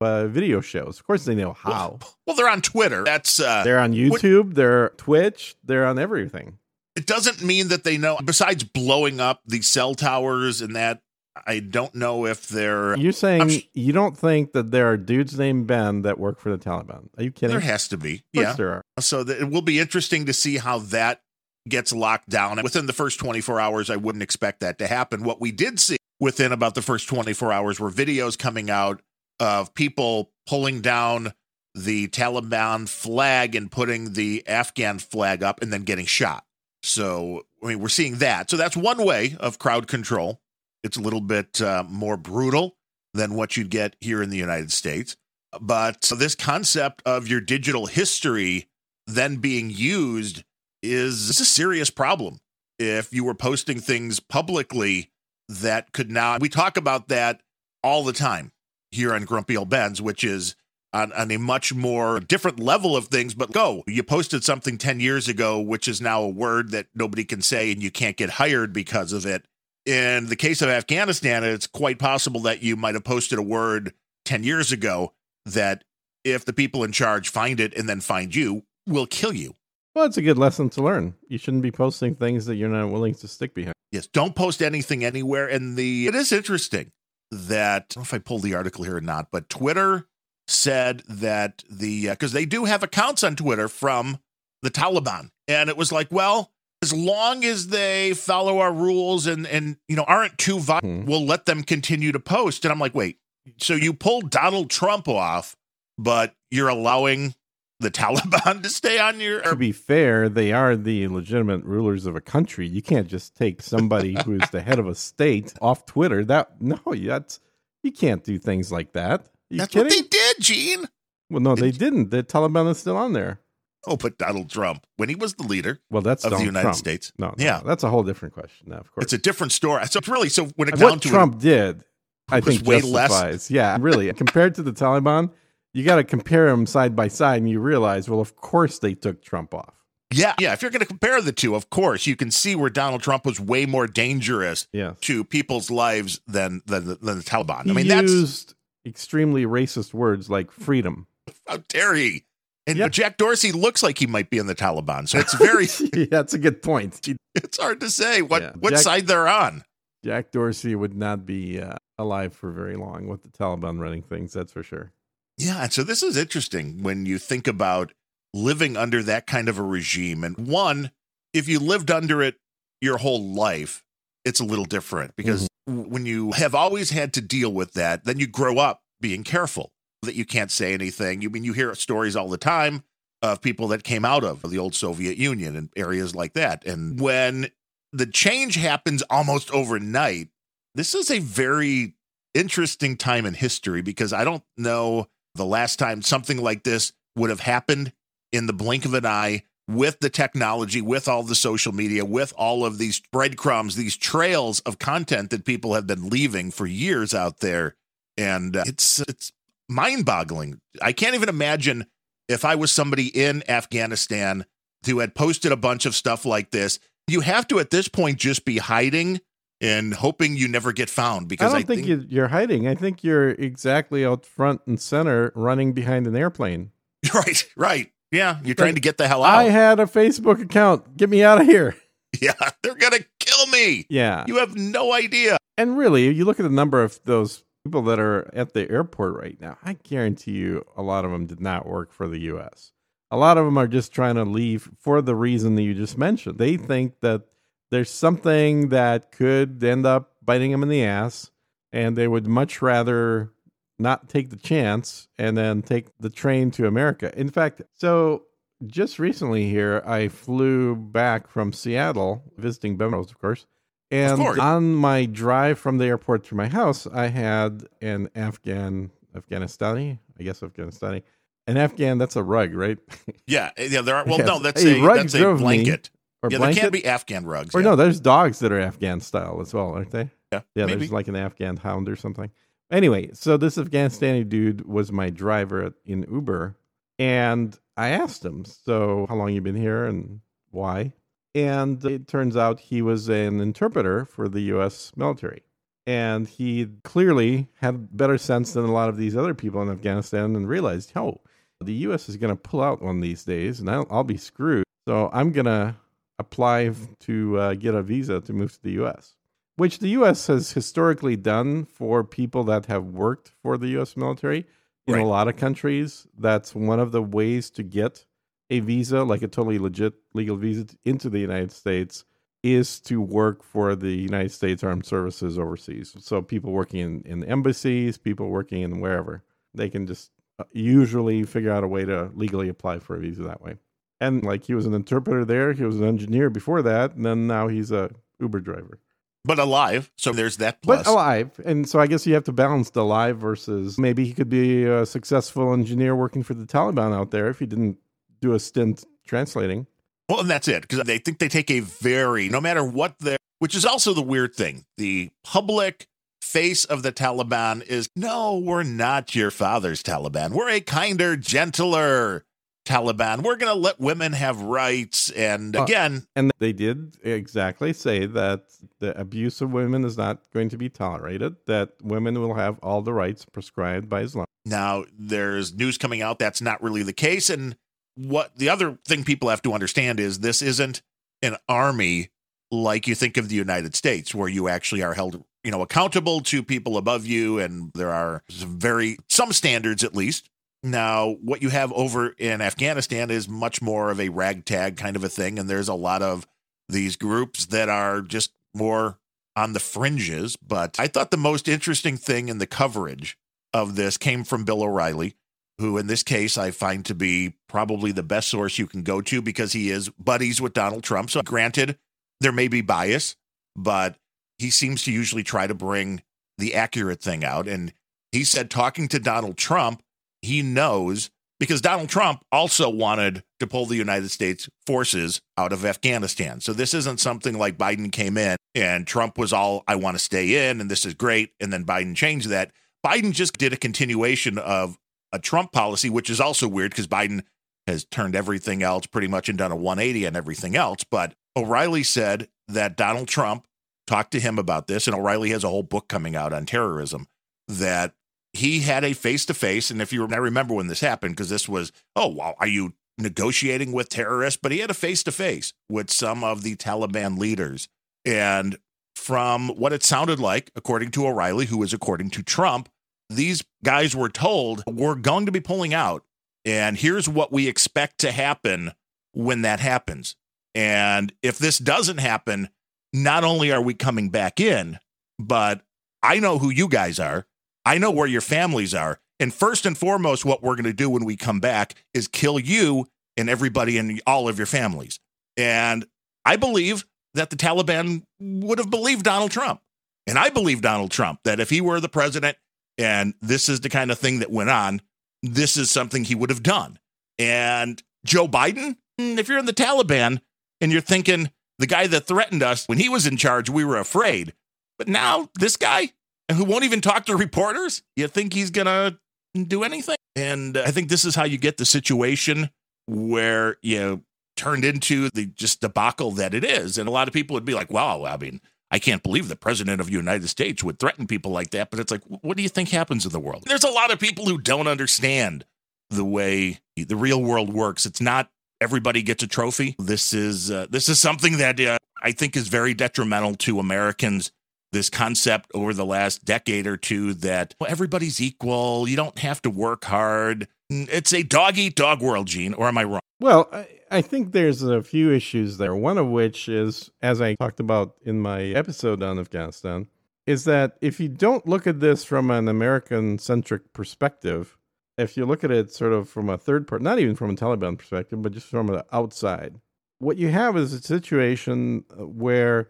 uh, video shows. Of course, they know how. *laughs* well they're on Twitter. That's uh They're on YouTube. They're Twitch. They're on everything. it doesn't mean that they know besides blowing up the cell towers and that I don't know if they're You're saying sh- you don't think that there are dudes named Ben that work for the Taliban? Are you kidding? there has to be. Yeah. there are. So that it will be interesting to see how that gets locked down. Within the first 24 hours, I wouldn't expect that to happen. What we did see within about the first 24 hours were videos coming out of people pulling down the Taliban flag and putting the Afghan flag up and then getting shot. So, I mean, we're seeing that. So that's one way of crowd control. It's a little bit uh, more brutal than what you'd get here in the United States. But this concept of your digital history then being used is, a serious problem. If you were posting things publicly that could now, we talk about that all the time here on Grumpy Old Bens, which is on, on, a much more different level of things. But go, you posted something 10 years ago, which is now a word that nobody can say and you can't get hired because of it. In the case of Afghanistan, it's quite possible that you might have posted a word 10 years ago that if the people in charge find it and then find you, will kill you. Well, it's a good lesson to learn. You shouldn't be posting things that you're not willing to stick behind. Yes, don't post anything anywhere. And the it is interesting that I don't know if I pulled the article here or not, but Twitter said that the because uh, they do have accounts on Twitter from the Taliban, and it was like, well, as long as they follow our rules and and you know aren't too violent, hmm. we'll let them continue to post. And I'm like, wait, so you pulled Donald Trump off, but you're allowing the Taliban to stay on your. To be fair, they are the legitimate rulers of a country. You can't just take somebody *laughs* who's the head of a state off Twitter. That no, that's you can't do things like that. that's kidding? what they did, Gene. Well, no, they didn't. The Taliban is still on there. Oh, but Donald Trump, when he was the leader, well, that's of Donald the United Trump. States. No, no, yeah, that's a whole different question. Now, of course, it's a different story. So really, so when it comes to Trump it, did, I think way justifies. less. Yeah, really, compared to the Taliban, you got to compare them side by side, and you realize, well, of course they took Trump off. Yeah, yeah. If you're going to compare the two, of course, you can see where Donald Trump was way more dangerous yes. to people's lives than than, than the Taliban. He I mean, used that's extremely racist words like freedom. How dare he? And yep. Jack Dorsey looks like he might be in the Taliban, so it's *laughs* very. *laughs* yeah, that's a good point. *laughs* It's hard to say what yeah. what Jack, side they're on. Jack Dorsey would not be uh, alive for very long with the Taliban running things. That's for sure. Yeah, and so this is interesting when you think about living under that kind of a regime. And one, if you lived under it your whole life, it's a little different because mm-hmm. when you have always had to deal with that, then you grow up being careful that you can't say anything. You I mean you hear stories all the time of people that came out of the old Soviet Union and areas like that. And when the change happens almost overnight, this is a very interesting time in history because I don't know the last time something like this would have happened in the blink of an eye with the technology, with all the social media, with all of these breadcrumbs, these trails of content that people have been leaving for years out there. And uh, it's it's mind-boggling. I can't even imagine if I was somebody in Afghanistan who had posted a bunch of stuff like this. You have to at this point just be hiding and hoping you never get found because I don't I think, think you're hiding. I think you're exactly out front and center running behind an airplane. *laughs* Right, right. Yeah, you're like, trying to get the hell out. I had a Facebook account. Get me out of here. *laughs* Yeah, they're going to kill me. Yeah. You have no idea. And really, you look at the number of those people that are at the airport right now, I guarantee you a lot of them did not work for the US. A lot of them are just trying to leave for the reason that you just mentioned. They think that there's something that could end up biting them in the ass, and they would much rather not take the chance and then take the train to America. In fact, so just recently here, I flew back from Seattle, visiting Bemos, of course. And of course. on my drive from the airport to my house, I had an Afghan, Afghanistani, I guess Afghanistani, an Afghan. That's a rug, right? Yeah, yeah. There are. *laughs* Well, yes. no, that's a, a rug that's a blanket. Or yeah, blanket? there can't be Afghan rugs. Or yeah. no, there's dogs that are Afghan style as well, aren't they? Yeah, yeah. Maybe. There's like an Afghan hound or something. Anyway, so this Afghanistani dude was my driver in Uber, and I asked him, "So, how long you been here, and why?" And it turns out he was an interpreter for the U.S. military, and he clearly had better sense than a lot of these other people in Afghanistan, and realized, "Oh, the U.S. is going to pull out one of these days, and I'll, I'll be screwed." So I'm gonna apply to uh, get a visa to move to the U.S., which the U.S. has historically done for people that have worked for the U.S. military. In right. a lot of countries, that's one of the ways to get a visa, like a totally legit legal visa into the United States, is to work for the United States Armed Services overseas. So people working in, in embassies, people working in wherever, they can just uh, usually figure out a way to legally apply for a visa that way. And like he was an interpreter there, he was an engineer before that, and then now he's a Uber driver. but alive. So there's that plus. But alive. And so I guess you have to balance the alive versus maybe he could be a successful engineer working for the Taliban out there if he didn't do a stint translating. Well, and that's it because they think they take a very, no matter what they're, which is also the weird thing. The public face of the Taliban is no, we're not your father's Taliban. We're a kinder, gentler Taliban. We're going to let women have rights. And Uh, again, And they did exactly say that the abuse of women is not going to be tolerated, that women will have all the rights prescribed by Islam. Now, there's news coming out that's not really the case. And what the other thing people have to understand is this isn't an army like you think of the United States, where you actually are held, you know, accountable to people above you, and there are some very some standards at least. Now, what you have over in Afghanistan is much more of a ragtag kind of a thing, and there's a lot of these groups that are just more on the fringes. But I thought the most interesting thing in the coverage of this came from Bill O'Reilly, who in this case I find to be probably the best source you can go to because he is buddies with Donald Trump. So, granted, there may be bias, but he seems to usually try to bring the accurate thing out. And he said, talking to Donald Trump, he knows because Donald Trump also wanted to pull the United States forces out of Afghanistan. So this isn't something like Biden came in and Trump was all, I want to stay in and this is great. And then Biden changed that. Biden just did a continuation of a Trump policy, which is also weird because Biden has turned everything else pretty much and done a 180 on everything else. But O'Reilly said that Donald Trump talked to him about this, and O'Reilly has a whole book coming out on terrorism that he had a face to face. And if you remember when this happened, because this was, oh, wow, are you negotiating with terrorists? But he had a face to face with some of the Taliban leaders. And from what it sounded like, according to O'Reilly, who is according to Trump, these guys were told, we're going to be pulling out. And here's what we expect to happen when that happens. And if this doesn't happen, not only are we coming back in, but I know who you guys are. I know where your families are. And first and foremost, what we're going to do when we come back is kill you and everybody and all of your families. And I believe that the Taliban would have believed Donald Trump. And I believe Donald Trump that if he were the president and this is the kind of thing that went on, this is something he would have done. And Joe Biden, mm, if you're in the Taliban and you're thinking the guy that threatened us when he was in charge, we were afraid. But now this guy who won't even talk to reporters, you think he's going to do anything? And I think this is how you get the situation where you know, turned into the just debacle that it is. And a lot of people would be like, wow, I mean, I can't believe the president of the United States would threaten people like that. But it's like, what do you think happens in the world? There's a lot of people who don't understand the way the real world works. It's not everybody gets a trophy. This is uh, this is something that uh, I think is very detrimental to Americans. This concept over the last decade or two that well, everybody's equal. You don't have to work hard. Mm, it's a dog eat dog world, Gene. Or am I wrong? Well, I, I think there's a few issues there. One of which is, as I talked about in my episode on Afghanistan, is that if you don't look at this from an American centric perspective, if you look at it sort of from a third part, not even from a Taliban perspective, but just from the outside, what you have is a situation where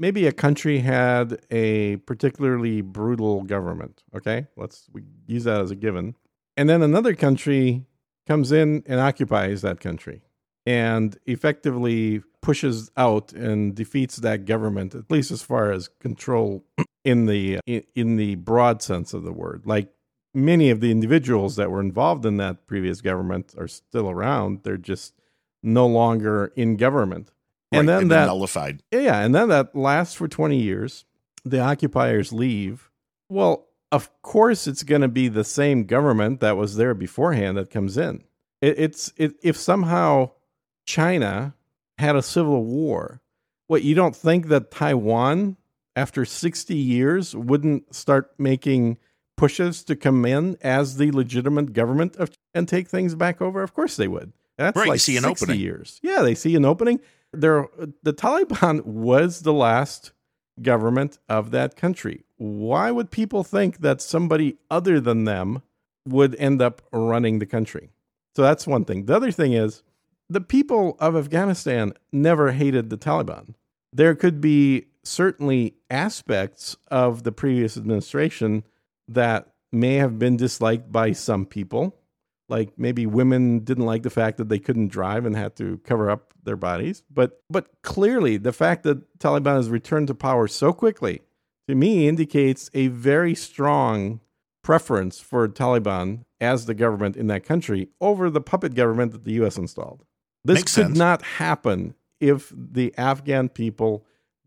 maybe a country had a particularly brutal government. Okay, let's we use that as a given, and then another country comes in and occupies that country and effectively pushes out and defeats that government at least as far as control *clears throat* in the in, in the broad sense of the word. Like many of the individuals that were involved in that previous government are still around. They're just no longer in government and Right, then that nullified. yeah, and then that lasts for 20 years. The occupiers leave. Well, of course, it's going to be the same government that was there beforehand that comes in. It, it's it, if somehow China had a civil war, what you don't think that Taiwan, after 60 years, wouldn't start making pushes to come in as the legitimate government of and take things back over? Of course they would. That's Right, like see an 60 opening. years. Yeah, they see an opening. There, the Taliban was the last government of that country. Why would people think that somebody other than them would end up running the country? So that's one thing. The other thing is the people of Afghanistan never hated the Taliban. There could be certainly aspects of the previous administration that may have been disliked by some people. Like maybe women didn't like the fact that they couldn't drive and had to cover up their bodies. But but clearly the fact that Taliban has returned to power so quickly to me indicates a very strong preference for Taliban as the government in that country over the puppet government that the US installed. This Makes could sense. not happen if the Afghan people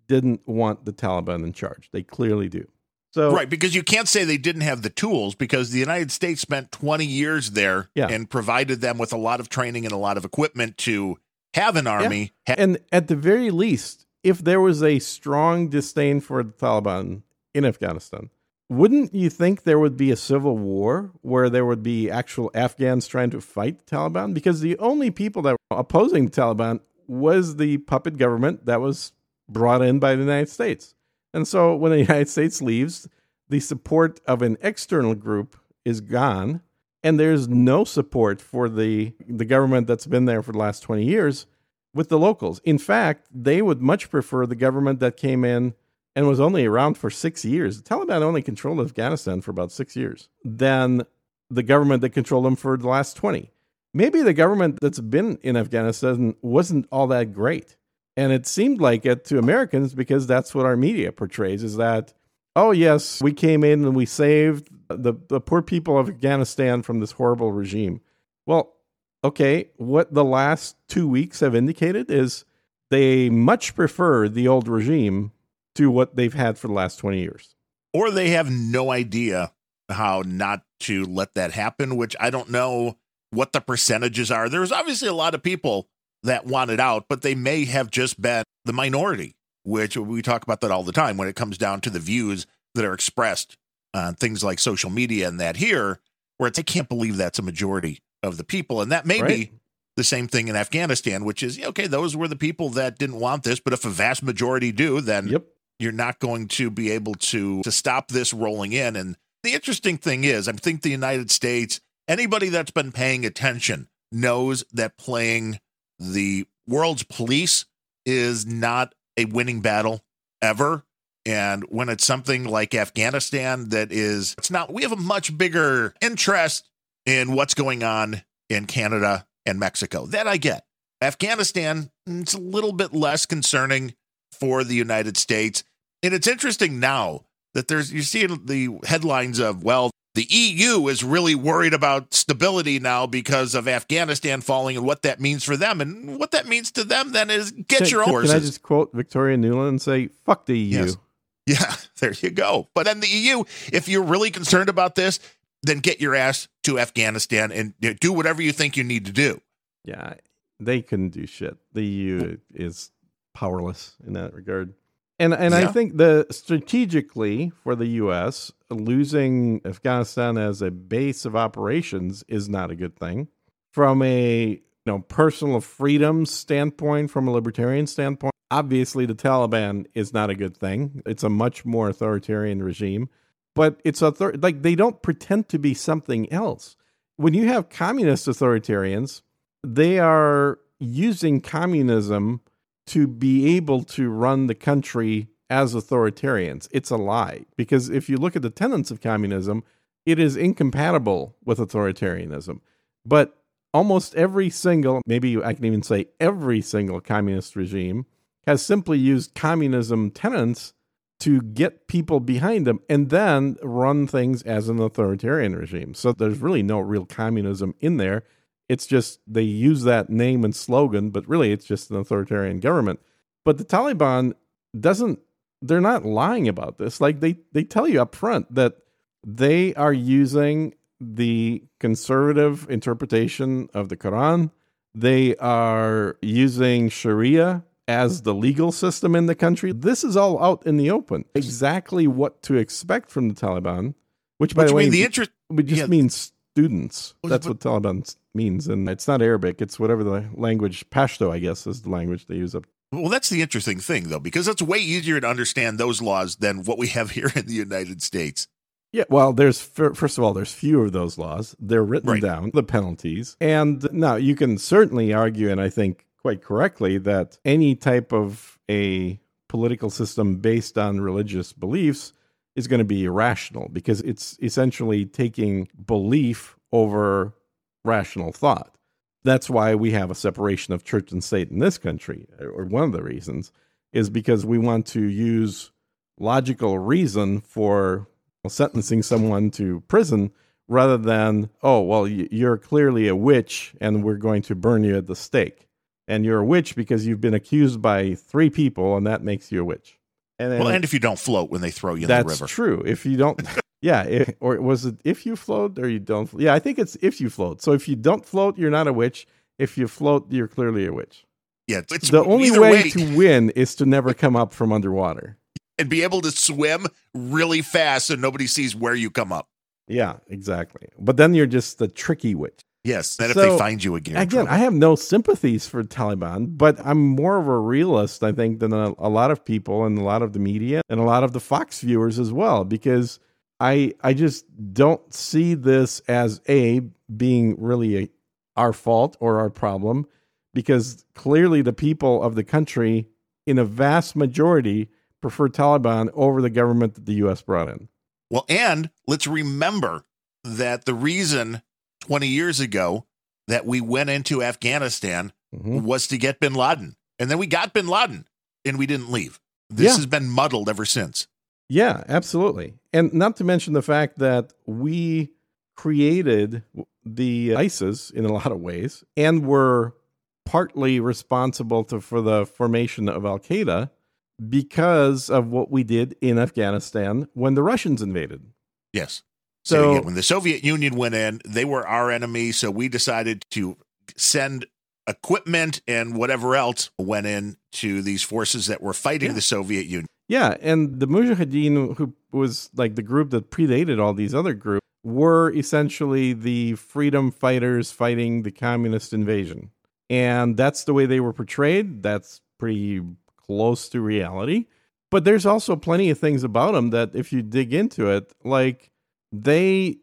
didn't want the Taliban in charge. They clearly do. So Right, because you can't say they didn't have the tools because the United States spent 20 years there Yeah. and provided them with a lot of training and a lot of equipment to have an army. Ha- And at the very least, if there was a strong disdain for the Taliban in Afghanistan, wouldn't you think there would be a civil war where there would be actual Afghans trying to fight the Taliban? Because the only people that were opposing the Taliban was the puppet government that was brought in by the United States. And so when the *laughs* United States leaves, the support of an external group is gone, and there's no support for the the government that's been there for the last 20 years with the locals. In fact, they would much prefer the government that came in and was only around for six years. The Taliban only controlled Afghanistan for about six years. Than the government that controlled them for the last 20. Maybe the government that's been in Afghanistan wasn't all that great. And it seemed like it to Americans because that's what our media portrays is that, oh, yes, we came in and we saved the, the poor people of Afghanistan from this horrible regime. Well, okay, what the last two weeks have indicated is they much prefer the old regime to what they've had for the last 20 years. or they have no idea how not to let that happen, which I don't know what the percentages are. There's obviously a lot of people that wanted out, but they may have just been the minority, which we talk about that all the time when it comes down to the views that are expressed on things like social media and that here, where it's, I can't believe that's a majority of the people. And that may Right. be the same thing in Afghanistan, which is, okay, those were the people that didn't want this, but if a vast majority do, then Yep. you're not going to be able to to stop this rolling in and the interesting thing is i think the united states anybody that's been paying attention knows that playing the world's police is not a winning battle ever. And when it's something like afghanistan that is it's not we have a much bigger interest in what's going on in canada and mexico. That i get. Afghanistan it's a little bit less concerning for the United States. And it's interesting now that there's you see the headlines of well the EU is really worried about stability now because of Afghanistan falling and what that means for them and what that means to them then is get Can- your own can, can I just quote Victoria Nuland and say, fuck the EU? Yes. Yeah, *laughs* there you go. But then the EU, if you're really concerned about this, then get your ass to Afghanistan and do whatever you think you need to do. Yeah, they couldn't do shit. The EU is powerless in that regard. And and I think the strategically for the US, losing Afghanistan as a base of operations is not a good thing. From a you know personal freedom standpoint, from a libertarian standpoint, obviously the Taliban is not a good thing. It's a much more authoritarian regime, but it's author- like they don't pretend to be something else. When you have communist authoritarians, they are using communism to be able to run the country as authoritarians. It's a lie because if you look at the tenets of communism, it is incompatible with authoritarianism. But almost every single, maybe I can even say every single communist regime has simply used communism tenets to get people behind them and then run things as an authoritarian regime. So there's really no real communism in there. It's just they use that name and slogan, but really it's just an authoritarian government. But the Taliban doesn't they're not lying about this. Like they they tell you up front that they are using the conservative interpretation of the Quran. They are using Sharia as the legal system in the country. This is all out in the open. Exactly what to expect from the Taliban, which by Which the way the interest it just yeah. means students. That's what Taliban means, and it's not Arabic. It's whatever the language Pashto, I guess, is the language they use up. Well, that's the interesting thing, though, because it's way easier to understand those laws than what we have *laughs* here in the United States. Yeah, well, there's first of all, there's fewer of those laws. They're written Right. down, the penalties, and now you can certainly argue, and I think quite correctly, that any type of a political system based on religious beliefs is going to be irrational because it's essentially taking belief over rational thought. That's why we have a separation of church and state in this country, or one of the reasons is because we want to use logical reason for sentencing someone to prison rather than, oh, well, you're clearly a witch and we're going to burn you at the stake. And you're a witch because you've been accused by three people and that makes you a witch. And well, and if you don't float when they throw you in the river. That's true. If you don't, *laughs* yeah. If, or was it if you float or you don't? Yeah, I think it's if you float. So if you don't float, you're not a witch. If you float, you're clearly a witch. Yeah, it's the only way, way to win is to never come up from underwater and be able to swim really fast so nobody sees where you come up. Yeah, exactly. But then you're just the tricky witch. Yes, that so, if they find you again. Again, I have no sympathies for Taliban, but I'm more of a realist, I think, than a, a, lot of people and a lot of the media and a lot of the Fox viewers as well, because I I just don't see this as a being really a, our fault or our problem, because clearly the people of the country, in a vast majority, prefer Taliban over the government that the U.S. brought in. Well, and let's remember that the reason 20 years ago that we went into Afghanistan mm-hmm. was to get bin Laden. And then we got bin Laden and we didn't leave. This yeah. has been muddled ever since. Yeah, absolutely. And not to mention the fact that we created the ISIS in a lot of ways and were partly responsible to, for the formation of Al Qaeda because of what we did in Afghanistan when the Russians invaded. Yes. So, when the Soviet Union went in, they were our enemy. So we decided to send equipment and whatever else went in to these forces that were fighting yeah. the Soviet Union. Yeah, and the Mujahideen, who was like the group that predated all these other groups, were essentially the freedom fighters fighting the communist invasion. And that's the way they were portrayed. That's pretty close to reality. But there's also plenty of things about them that if you dig into it, like they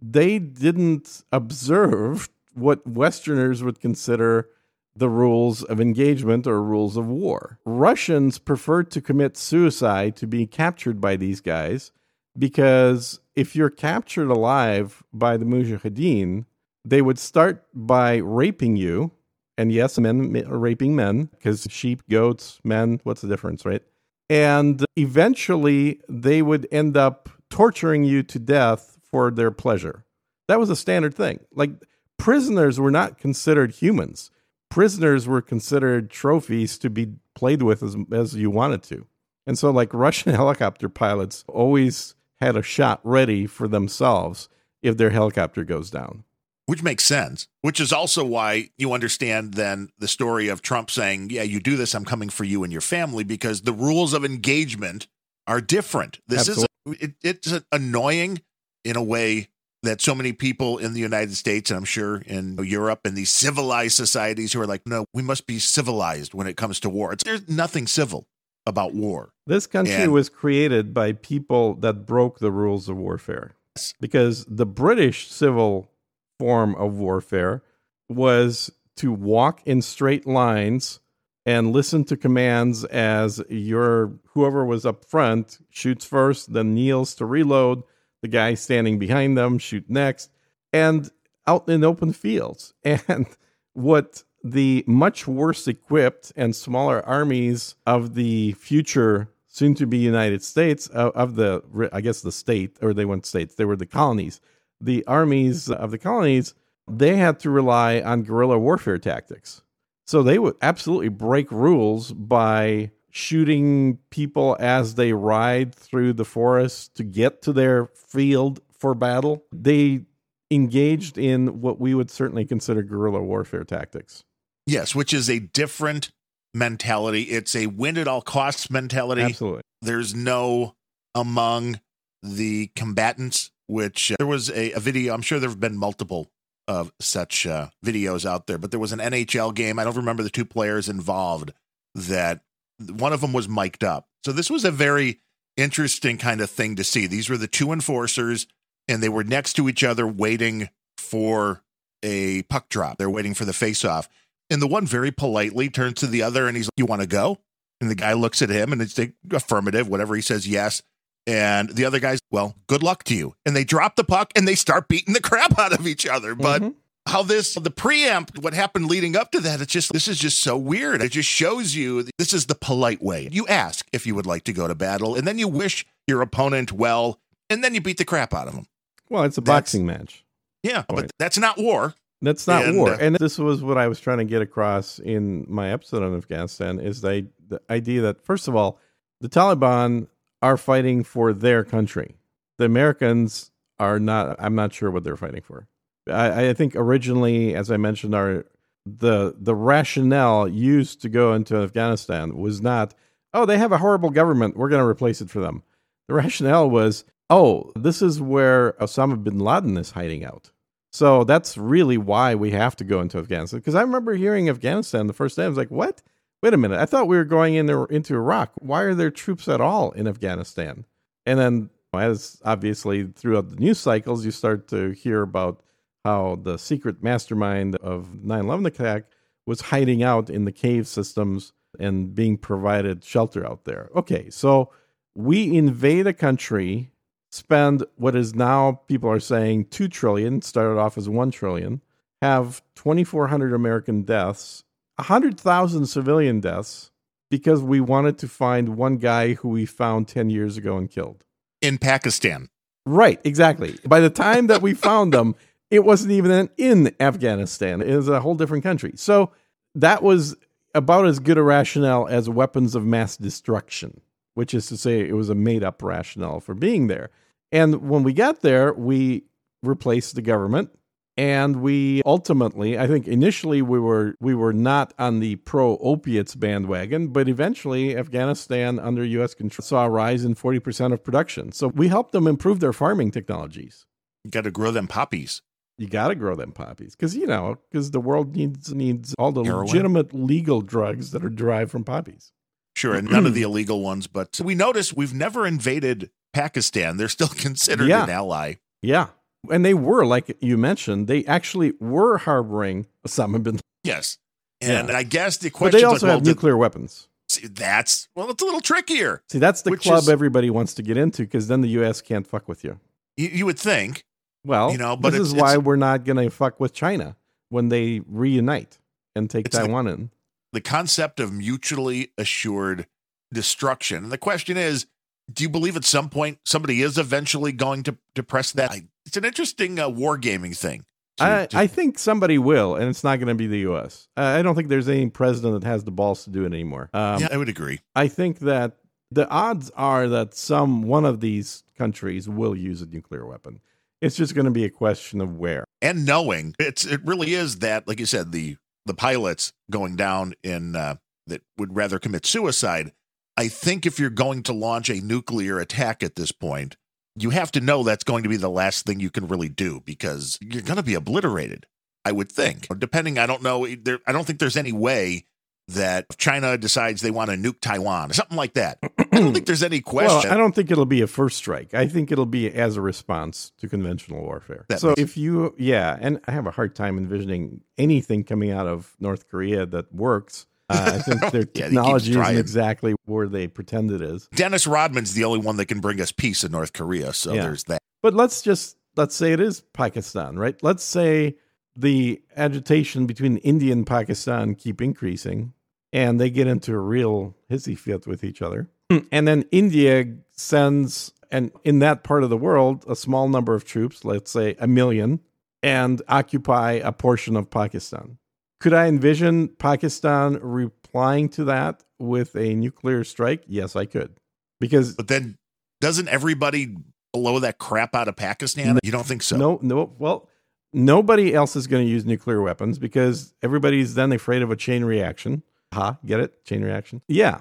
they didn't observe what Westerners would consider the rules of engagement or rules of war. Russians preferred to commit suicide to be captured by these guys because if you're captured alive by the Mujahideen, they would start by raping you and yes, men raping men because sheep, goats, men, what's the difference, right? And eventually they would end up torturing you to death for their pleasure. That was a standard thing. Like prisoners were not considered humans. Prisoners were considered trophies to be played with as, as you wanted to. And so, like *laughs* Russian helicopter pilots always had a shot ready for themselves if their helicopter goes down which makes sense. Which is also why you understand then the story of Trump saying, "Yeah, you do this, I'm coming for you and your family," because the rules of engagement are different. This Absolutely. It, it's annoying in a way that so many people in the United States and I'm sure in Europe and these civilized societies who are like, no, we must be civilized when it comes to war. It's, there's nothing civil about war. This country and, was created by people that broke the rules of warfare. Because the British civil form of warfare was to walk in straight lines and listen to commands as your whoever was up front shoots first, then kneels to reload. The guy standing behind them shoot next, and out in open fields. *laughs* And what the much worse equipped and smaller armies of the future soon to be United States of, of the I guess the state or they weren't states they were the colonies the armies of the colonies, they had to rely on guerrilla warfare tactics. So they would absolutely break rules by shooting people as they ride through the forest to get to their field for battle. They engaged in what we would certainly consider guerrilla warfare tactics. Yes, which is a different mentality. It's a win at all costs mentality. Absolutely. There's no among the combatants which uh, there was a, a, video. I'm sure there have been multiple of such uh, videos out there, but there was an NHL game. I don't remember the two players involved that one of them was mic'd up. So this was a very interesting kind of thing to see. These were the two enforcers, and they were next to each other waiting for a puck drop. They're waiting for the face off. And the one very politely turns to the other and he's like, You want to go? And the guy looks at him and it's the affirmative, whatever he says, yes. And the other guy's, well, good luck to you. And they drop the puck and they start beating the *laughs* crap out of each other. But Mhm. how this, the preamp, what happened leading up to that, it's just, this is just so weird. It just shows you this is the polite way. You ask if you would like to go to battle, and then you wish your opponent well, and then you beat the crap out of them. Well, it's a That's- boxing match. Yeah, Point. but that's not war. That's not And, war. uh, and this was what I was trying to get across in my episode on Afghanistan is the, the idea that first of all, the Taliban are fighting for their country. The Americans are not I'm not sure what they're fighting for. I, I think originally, as I mentioned, our the the rationale used to go into Afghanistan was not, oh, they have a horrible government, we're gonna replace it for them. The *laughs* rationale was, oh, this is where Osama bin Laden is hiding out. So that's really why we have to go into Afghanistan. Because I remember hearing Afghanistan the first day. I was like, what? Wait a minute. I thought we were going into, into Iraq. Why are there troops at all in Afghanistan? And then, as obviously throughout the news cycles, you start to hear about how the secret mastermind of 9 11 attack was hiding out in the cave systems and being provided shelter out there. Okay, so we invade a country spend what is now people are saying 2 trillion started off as 1 trillion have 2400 american deaths 100000 civilian deaths because we wanted to find one guy who we found 10 years ago and killed. In Pakistan, right exactly. By the time that we found them it wasn't even in afghanistan. It was a whole different country. So that was about as good a rationale as weapons of mass destruction which is to say it was a made up rationale for being there. And when we got there, we replaced the government and we ultimately, I think initially we were we were not on the pro opiates bandwagon, but eventually Afghanistan under US control saw a rise in 40% of production. So we helped them improve their farming technologies. you got to grow them poppies. You got to grow them poppies cuz you know, cuz the world needs needs all the Heroin. legitimate legal drugs that are derived from poppies. Sure, and none of the *clears throat* illegal ones. But we noticed we've never invaded Pakistan. They're still *laughs* considered Yeah. an ally. Yeah. And they were like you mentioned, they actually were harboring Osama bin Yes. And Yeah. I guess the But question they also like, well, have did- nuclear weapons. see, that's well, it's a little trickier. See, that's the club is- everybody wants to get into because then the U.S. can't fuck with you. You, you would think, Well, You know, but this it's- is why we're not going to fuck with China when they reunite and take It's the- Taiwan in. the concept of mutually assured destruction. And the question is, do you believe at some point somebody is eventually going to, to press that? I, it's an interesting uh, wargaming thing. to- I, to- I think somebody will, and it's not going to be the U.S. Uh, I don't think there's any president that has the balls to do it anymore. Um, yeah, I would agree. I think that the odds are that some one of these countries will use a nuclear weapon. It's just going to be a question of where. and knowing it's it really is that like you said the the pilots going down in uh, that would rather commit suicide i think if you're going to launch a nuclear attack at this point you have to know that's going to be the last thing you can really do because you're going to be obliterated i would think depending i don't know eh, there i don't think there's any way that china decides they want to nuke taiwan or something like that i don't think there's any *clears throat* question Well, I don't think it'll be a first strike. I think it'll be as a response to conventional warfare. That so makes- if you, yeah, and I have a hard time envisioning anything coming out of North Korea that works. Uh, I think *laughs* their Yeah, technology isn't exactly where they pretend it is. dennis rodman's the only one that can bring us peace in north korea so Yeah. there's that But let's just let's say it is Pakistan, right? Let's say the agitation between India and Pakistan keep increasing, and they get into a real hissy fit with each other, *clears throat* and then India sends, and in that part of the world, a small number of troops, let's say a million, and occupy a portion of Pakistan. Could I envision Pakistan replying to that with a nuclear strike? Yes, I could, because But then doesn't everybody blow that crap out of Pakistan? You don't think so? No, no. Well, nobody else is going to use nuclear weapons because everybody's then afraid of a chain reaction. Ha, get it? Chain reaction. Yeah.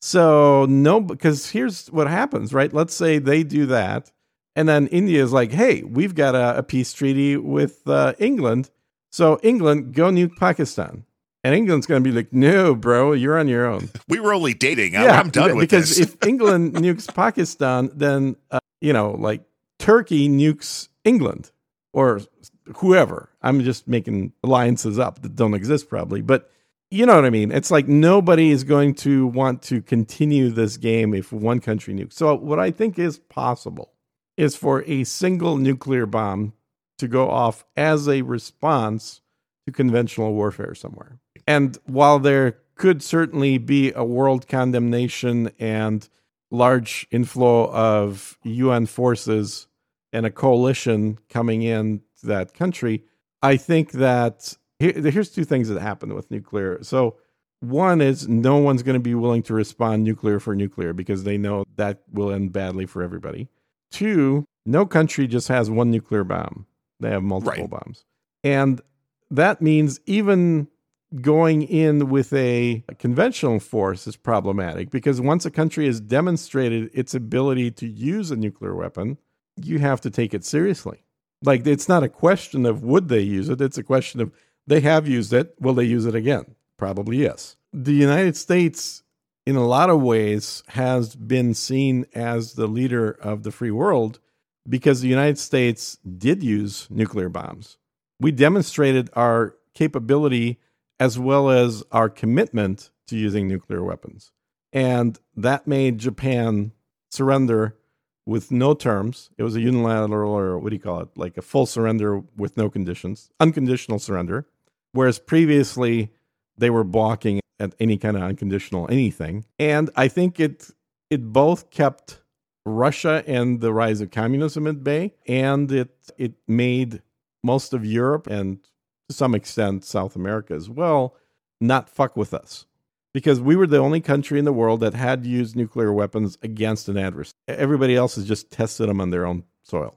So no, because here's what happens, right? Let's say they do that, and then India is like, "Hey, we've got a, a peace treaty with uh, England, so England go nuke Pakistan." And England's going to be like, "No, bro, you're on your own." We were only dating. I- I'm done with because this. Because if England *laughs* nukes Pakistan, then uh, you know, like Turkey nukes England or whoever. I'm just making alliances up that don't exist probably, but you know what I mean? It's like nobody is going to want to continue this game if one country nukes. So, what I think is possible is for a single nuclear bomb to go off as a response to conventional warfare somewhere. And while there could certainly be a world condemnation and large inflow of UN forces and a coalition coming in to that country, I think that here, here's two things that happen with nuclear. So one is no one's going to be willing to respond nuclear for nuclear because they know that will end badly for everybody. Two, no country just has one nuclear bomb. They have multiple right. bombs. And that means even going in with a conventional force is problematic because once a country has demonstrated its ability to use a nuclear weapon, you have to take it seriously. Like it's not a question of would they use it, it's a question of they have used it. Will they use it again? Probably yes. The United States, in a lot of ways, has been seen as the leader of the free world because the United States did use nuclear bombs. We demonstrated our capability as well as our commitment to using nuclear weapons. And that made Japan surrender with no terms. It was a unilateral, or what do you call it? Like a full surrender with no conditions, unconditional surrender whereas previously they were blocking at any kind of unconditional anything. And I think it it both kept Russia and the rise of communism at bay, and it it made most of Europe and to some extent South America as well not fuck with us. Because we were the only country in the world that had used nuclear weapons against an adversary. Everybody else has just tested them on their own soil.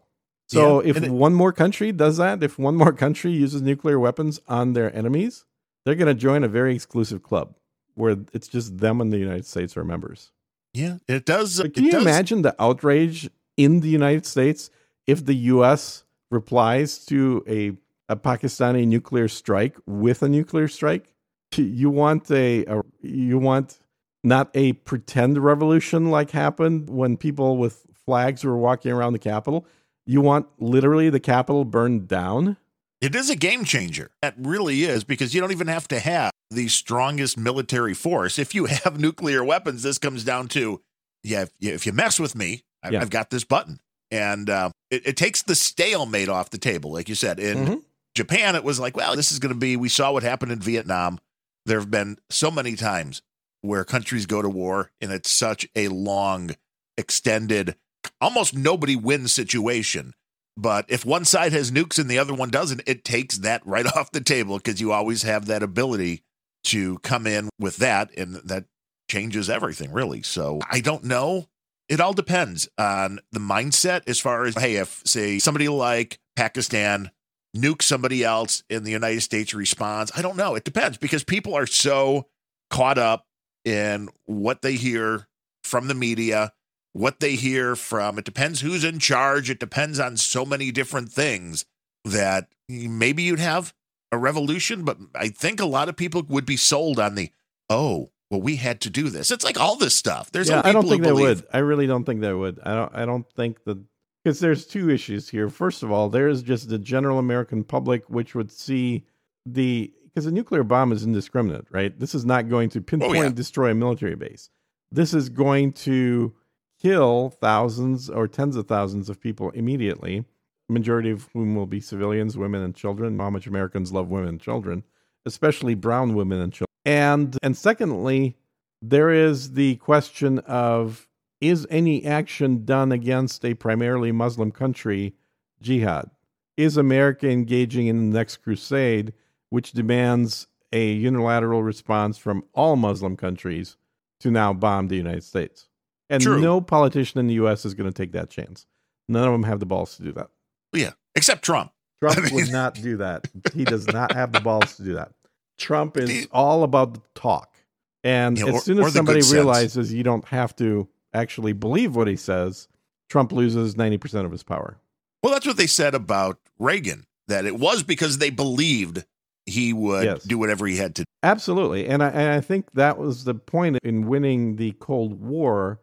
So yeah, if it, one more country does that, if one more country uses nuclear weapons on their enemies, they're going to join a very exclusive club where it's just them and the United States are members. Yeah, it does. But can it you does. imagine the outrage in the United States if the U.S. replies to a a Pakistani nuclear strike with a nuclear strike? You want a, a you want not a pretend revolution like happened when people with flags were walking around the Capitol you want literally the Capitol burned down? It is a game changer. That really is because you don't even have to have the strongest military force. If you *laughs* have nuclear weapons, this comes down to yeah, if you, if you mess with me, I've, yeah. I've got this button. And uh, it, it, takes the stalemate off the table, like you said. In mm-hmm. Japan, it was like, well, this is going to be, we saw what happened in Vietnam. There have been so many times where countries go to war, and it's such a long, extended almost nobody wins situation. But if one side has nukes and the other one doesn't, it takes that right *laughs* off the table because you always have that ability to come in with that, and that changes everything, really. So I don't know. It all depends on the mindset as far as, hey, if, say, somebody like Pakistan nukes somebody else in the United States responds, I don't know. It depends because people are so caught up in what they hear from the media what they hear from. It depends who's in charge. It depends on so many different things that maybe you'd have a revolution, but I think a lot of people would be sold on the, oh, well, we had to do this. It's like all this stuff. There's yeah, I don't think they would. I really don't think they would. I don't. I don't think that because there's two issues here. First of all, there is just the general American public which would see the because a nuclear bomb is indiscriminate, right? This is not going to pinpoint oh, yeah. destroy a military base. This is going to kill thousands or tens of thousands of people immediately, majority of whom will be civilians, women, and children. How much Americans love women and children, especially brown women and children. And and secondly, there is the question of is any action done against a primarily Muslim country jihad? Is America engaging in the next crusade, which demands a unilateral response from all Muslim countries to now bomb the United States? And True. no politician in the U.S. is going to take that chance. None of them have the balls to do that. Yeah, except Trump. Trump *laughs* I mean, would not do that. He does not have the balls to do that. Trump is all about the talk. And as soon as somebody realizes you don't have to actually believe what he says, Trump loses 90% of his power. Well, that's what they said about Reagan, that it was because they believed he would yes. do whatever he had to. Absolutely. And I, and I think that was the point in winning the Cold War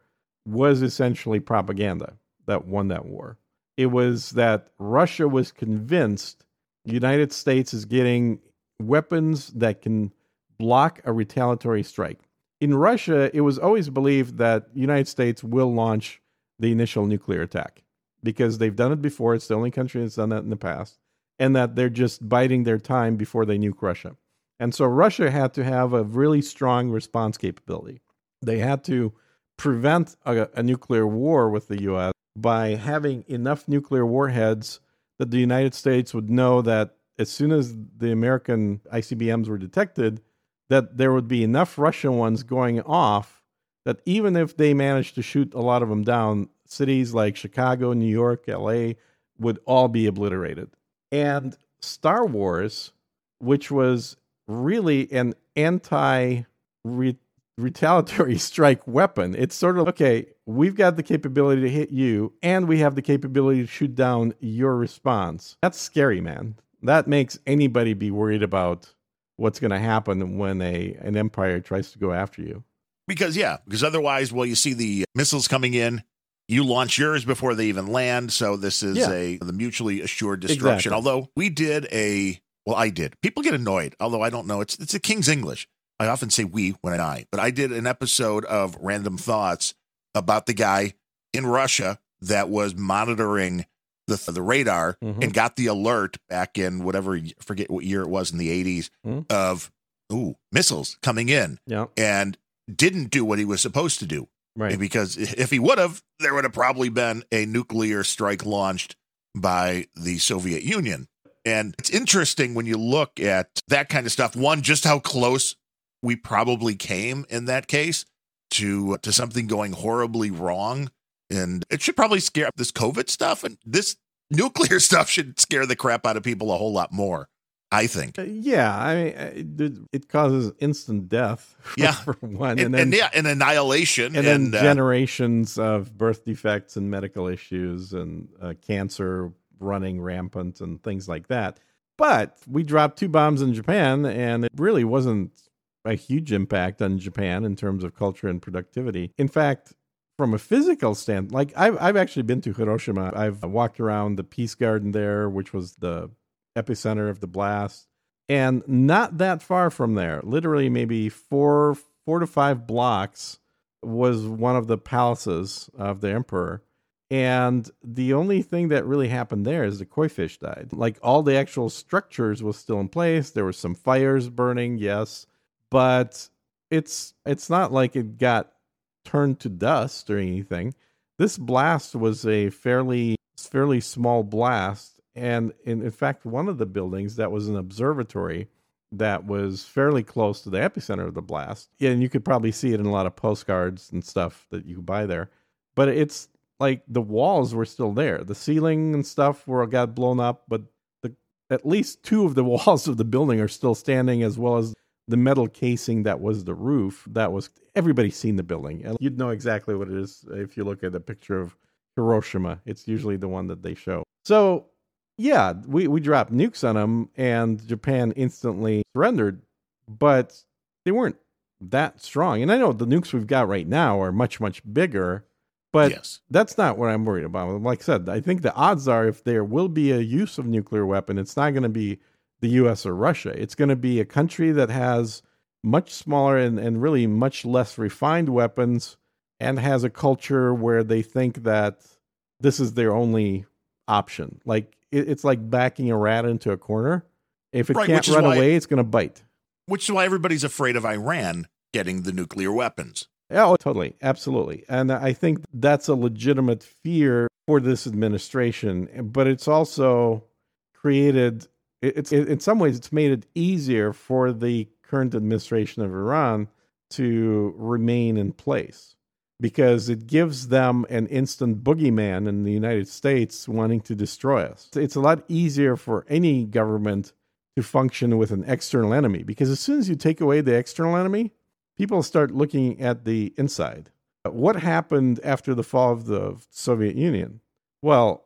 was essentially propaganda that won that war. It was that Russia was convinced the United States is getting weapons that can block a retaliatory strike. In Russia, it was always believed that the United States will launch the initial nuclear attack because they've done it before. It's the only country that's done that in the past, and that they're just biding their time before they nuke Russia. And so Russia had to have a really strong response capability. They had to prevent a, a nuclear war with the U.S. by having enough nuclear warheads that the United States would know that as soon as the American ICBMs were detected, that there would be enough Russian ones going off that even if they managed to shoot a lot of them down, cities like Chicago, New York, LA would all be obliterated. And Star Wars, which was really an anti retaliatory *laughs* strike weapon, it's sort of okay, we've got the capability to hit you, and we have the capability to shoot down your response. That's scary, man. That makes anybody be worried about what's going to happen when a an empire tries to go after you. Because yeah, because otherwise, well, you see the missiles coming in, you launch yours before they even land. So this is Yeah. a the mutually assured destruction. Exactly. Although we did a well, I did. People get annoyed, although I don't know. It's it's a King's English. I often say we when I, but I did an episode of Random Thoughts about the guy in Russia that was monitoring the the radar Mhm. and got the alert back in whatever forget what year it was in the 80s Mhm. of ooh missiles coming in Yeah, and didn't do what he was supposed to do right. because if he would have, there would have probably been a nuclear strike launched by the Soviet Union. And it's interesting when you look at that kind of stuff. One, just how close we probably came in that case to to something going horribly wrong. And it should probably scare up this COVID stuff and this nuclear *laughs* stuff should scare the crap out of people a whole lot more. I think. Uh, yeah, I mean, uh, it, causes instant death. *laughs* For, Yeah. for one, And, and, then and yeah, and annihilation. and then uh, generations of birth defects and medical issues and uh, cancer running rampant and things like that. But we dropped two bombs in Japan, and it really wasn't a huge impact on Japan in terms of culture and productivity. In fact, from a physical stand, like I've I've actually been to Hiroshima. I've walked around the Peace Garden there, which was the epicenter of the blast, and not that far from there, literally maybe four four to five blocks, was one of the palaces of the emperor. And the only thing that really happened there is the koi fish died. Like all the actual structures was still in place. There were some fires burning, yes, but it's it's not like it got turned to dust or anything. This blast was a fairly fairly small blast, and in, in fact, one of the buildings that was an observatory that was fairly close to the epicenter of the blast. Yeah, And you could probably see it in a lot of postcards and stuff that you buy there. But it's like the walls were still there. The ceiling and stuff were got blown up, but the at least two of the *laughs* walls of the building are still standing as well as the metal casing that was the roof. That was everybody's seen the building. And you'd know exactly what it is if you look at a picture of Hiroshima. It's usually the one that they show. So yeah, we, we dropped nukes on them and Japan instantly surrendered, but they weren't that strong. And I know the nukes we've got right now are much, much bigger, but yes. that's not what I'm worried about. Like I said, I think the odds are if there will be a use of nuclear weapon, it's not going to be the US or Russia. It's going to be a country that has much smaller and, and really much less refined weapons and has a culture where they think that this is their only option. Like it, it's like backing a rat into a corner. If it Right, can't run why- away, it's going to bite. Which is why everybody's afraid of Iran getting the nuclear weapons. Oh, totally. Absolutely. And I think that's a legitimate fear for this administration, but it's also created it- it's in some ways it's made it easier for the current administration of Iran to remain in place because it gives them an instant boogeyman in the United States wanting to destroy us. It's a lot easier for any government to function with an external enemy because as soon as you take away the external enemy, people start looking at the inside. What happened after the fall of the Soviet Union? Well,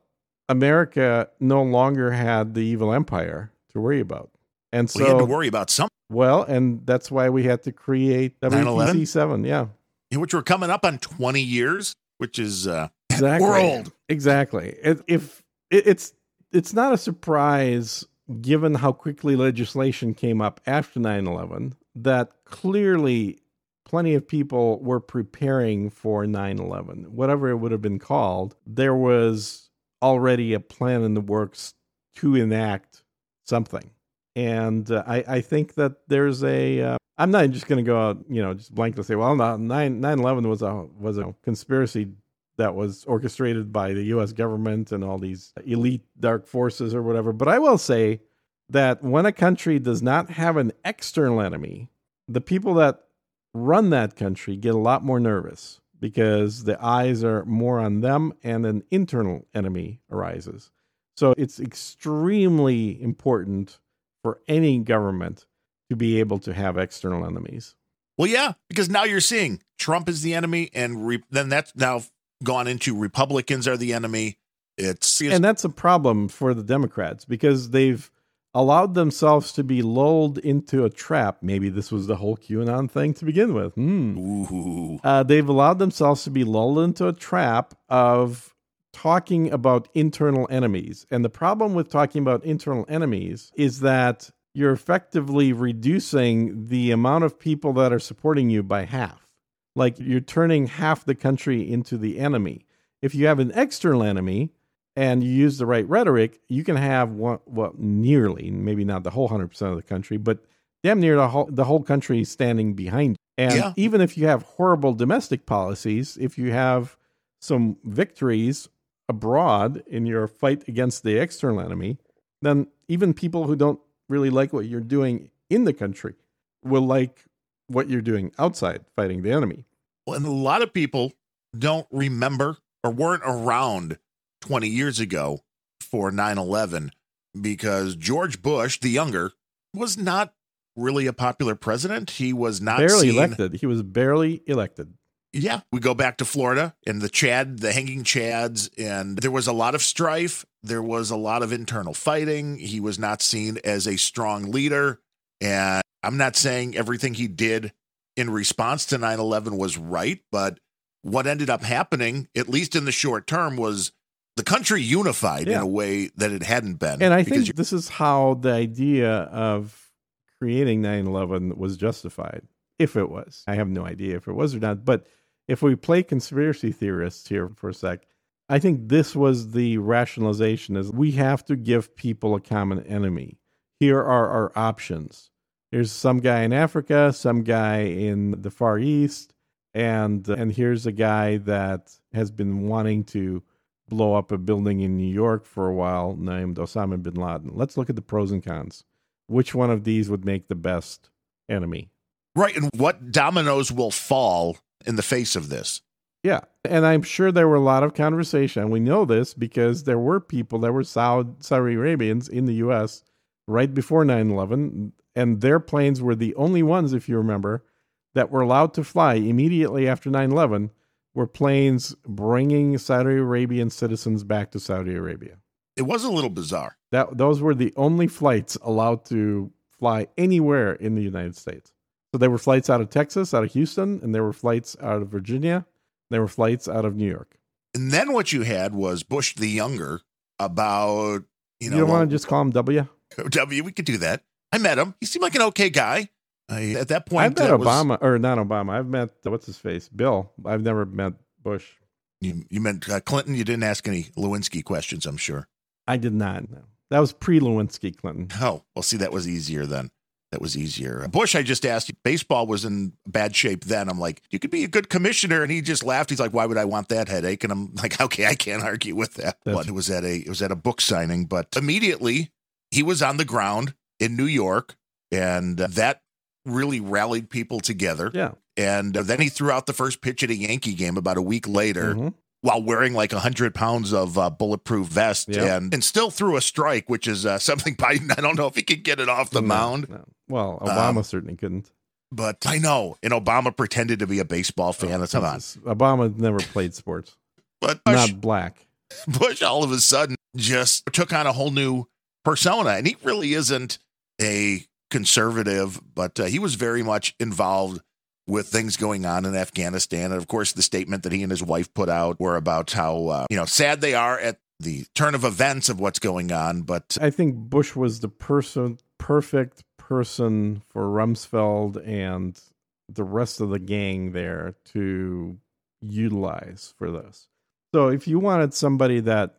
America no longer had the evil empire to worry about. And so we had to worry about something, well, and that's why we had to create 9/11? WTC 7. Yeah, which we're coming up on 20 years, which is uh, *laughs* exactly. we're. Exactly. It, if it, it's it's not a surprise given how quickly legislation came up after 9/11 that clearly plenty of people were preparing for 9 11, whatever it would have been called. There was already a plan in the works to enact something. And uh, I, I think that there's a. Uh, I'm not just going to go out, you know, just blankly say, well, 9 11 was a, was a conspiracy that was orchestrated by the US government and all these elite dark forces or whatever. But I will say that when a country does not have an external enemy, the people that run that country get a lot more nervous because the eyes are more on them and an internal enemy arises. So it's extremely important for any government to be able to have external enemies. Well, yeah, because now you're seeing Trump is the enemy, and re- then that's now gone into Republicans are the enemy. It's and that's a problem for the Democrats because they've allowed themselves to be lulled into a trap. Maybe this was the whole QAnon thing to begin with. Hmm. Uh, they've allowed themselves to be lulled into a trap of talking about internal enemies. And the problem with talking about internal enemies is that you're effectively reducing the amount of people that are supporting you by half like you're turning half the country into the enemy. If you have an external enemy and you use the right rhetoric, you can have one, well, nearly, maybe not the whole 100% of the country, but damn near the whole, the whole country standing behind you. And yeah. even if you have horrible domestic policies, if you have some victories abroad in your fight against the external enemy, then even people who don't really like what you're doing in the country will like what you're doing outside fighting the enemy. Well, and a lot of people don't remember or weren't around 20 years ago for 9 11 because George Bush, the younger, was not really a popular president. He was not barely seen... elected. He was barely elected. Yeah, we go back to Florida and the Chad, the hanging Chads, and there was a lot of strife. There was a lot of internal fighting. He was not seen as a strong leader. And I'm not saying everything he did in response to 9 11 was right, but what ended up happening, at least in the short term, was the country unified yeah. in a way that it hadn't been. And I think this is how the idea of creating 9 11 was justified, if it was. I have no idea if it was or not. But if we play conspiracy theorists here for a sec, I think this was the rationalization is we have to give people a common enemy. Here are our options. There's some guy in Africa, some guy in the Far East, and and here's a guy that has been wanting to blow up a building in New York for a while named Osama bin Laden. Let's look at the pros and cons. Which one of these would make the best enemy? Right, and what dominoes will fall in the face of this? Yeah, and I'm sure there were a lot of conversation. We know this because there were people that were Saudi, Saudi Arabians in the U.S. right before 9 11 and their planes were the only ones, if you remember, that were allowed to fly immediately after 9 11 were planes bringing Saudi Arabian citizens back to Saudi Arabia. It was a little bizarre. That those were the only flights allowed to fly anywhere in the United States. So there were flights out of Texas, out of Houston, and there were flights out of Virginia. There were flights out of New York. And then what you had was Bush the younger about you know. You don't want to just call him W. *laughs* W. We could do that. I met him. He seemed like an okay guy. I, at that point, I've met Obama, was, or not Obama. I've met what's his face, Bill. I've never met Bush. You you met uh, Clinton. You didn't ask any Lewinsky questions, I'm sure. I did not. No. That was pre Lewinsky Clinton. Oh well, see, that was easier then. That was easier. Bush, I just asked. Baseball was in bad shape then. I'm like, you could be a good commissioner, and he just laughed. He's like, why would I want that headache? And I'm like, okay, I can't argue with that. That's but it was at a it was at a book signing, but immediately he was on the ground in New York, and that really rallied people together. Yeah. And then he threw out the first pitch at a Yankee game about a week later. Mm-hmm. While wearing like hundred pounds of uh, bulletproof vest yeah. and and still threw a strike, which is uh, *laughs* something Biden. I don't know if he could get it off the no, mound. No. Well, Obama um, certainly couldn't. But I know, and Obama pretended to be a baseball fan. Oh, That's on. Obama never played sports, but Bush, not black. *laughs* Bush all of a sudden just took on a whole new persona, and he really isn't a conservative, but uh, he was very much involved with things going on in Afghanistan. And of course, the statement that he and his wife put out were about how, uh, you know, sad they are at the turn of events of what's going on. But I think Bush was the person, perfect person for Rumsfeld and the rest of the gang there to utilize for this. So if you wanted somebody that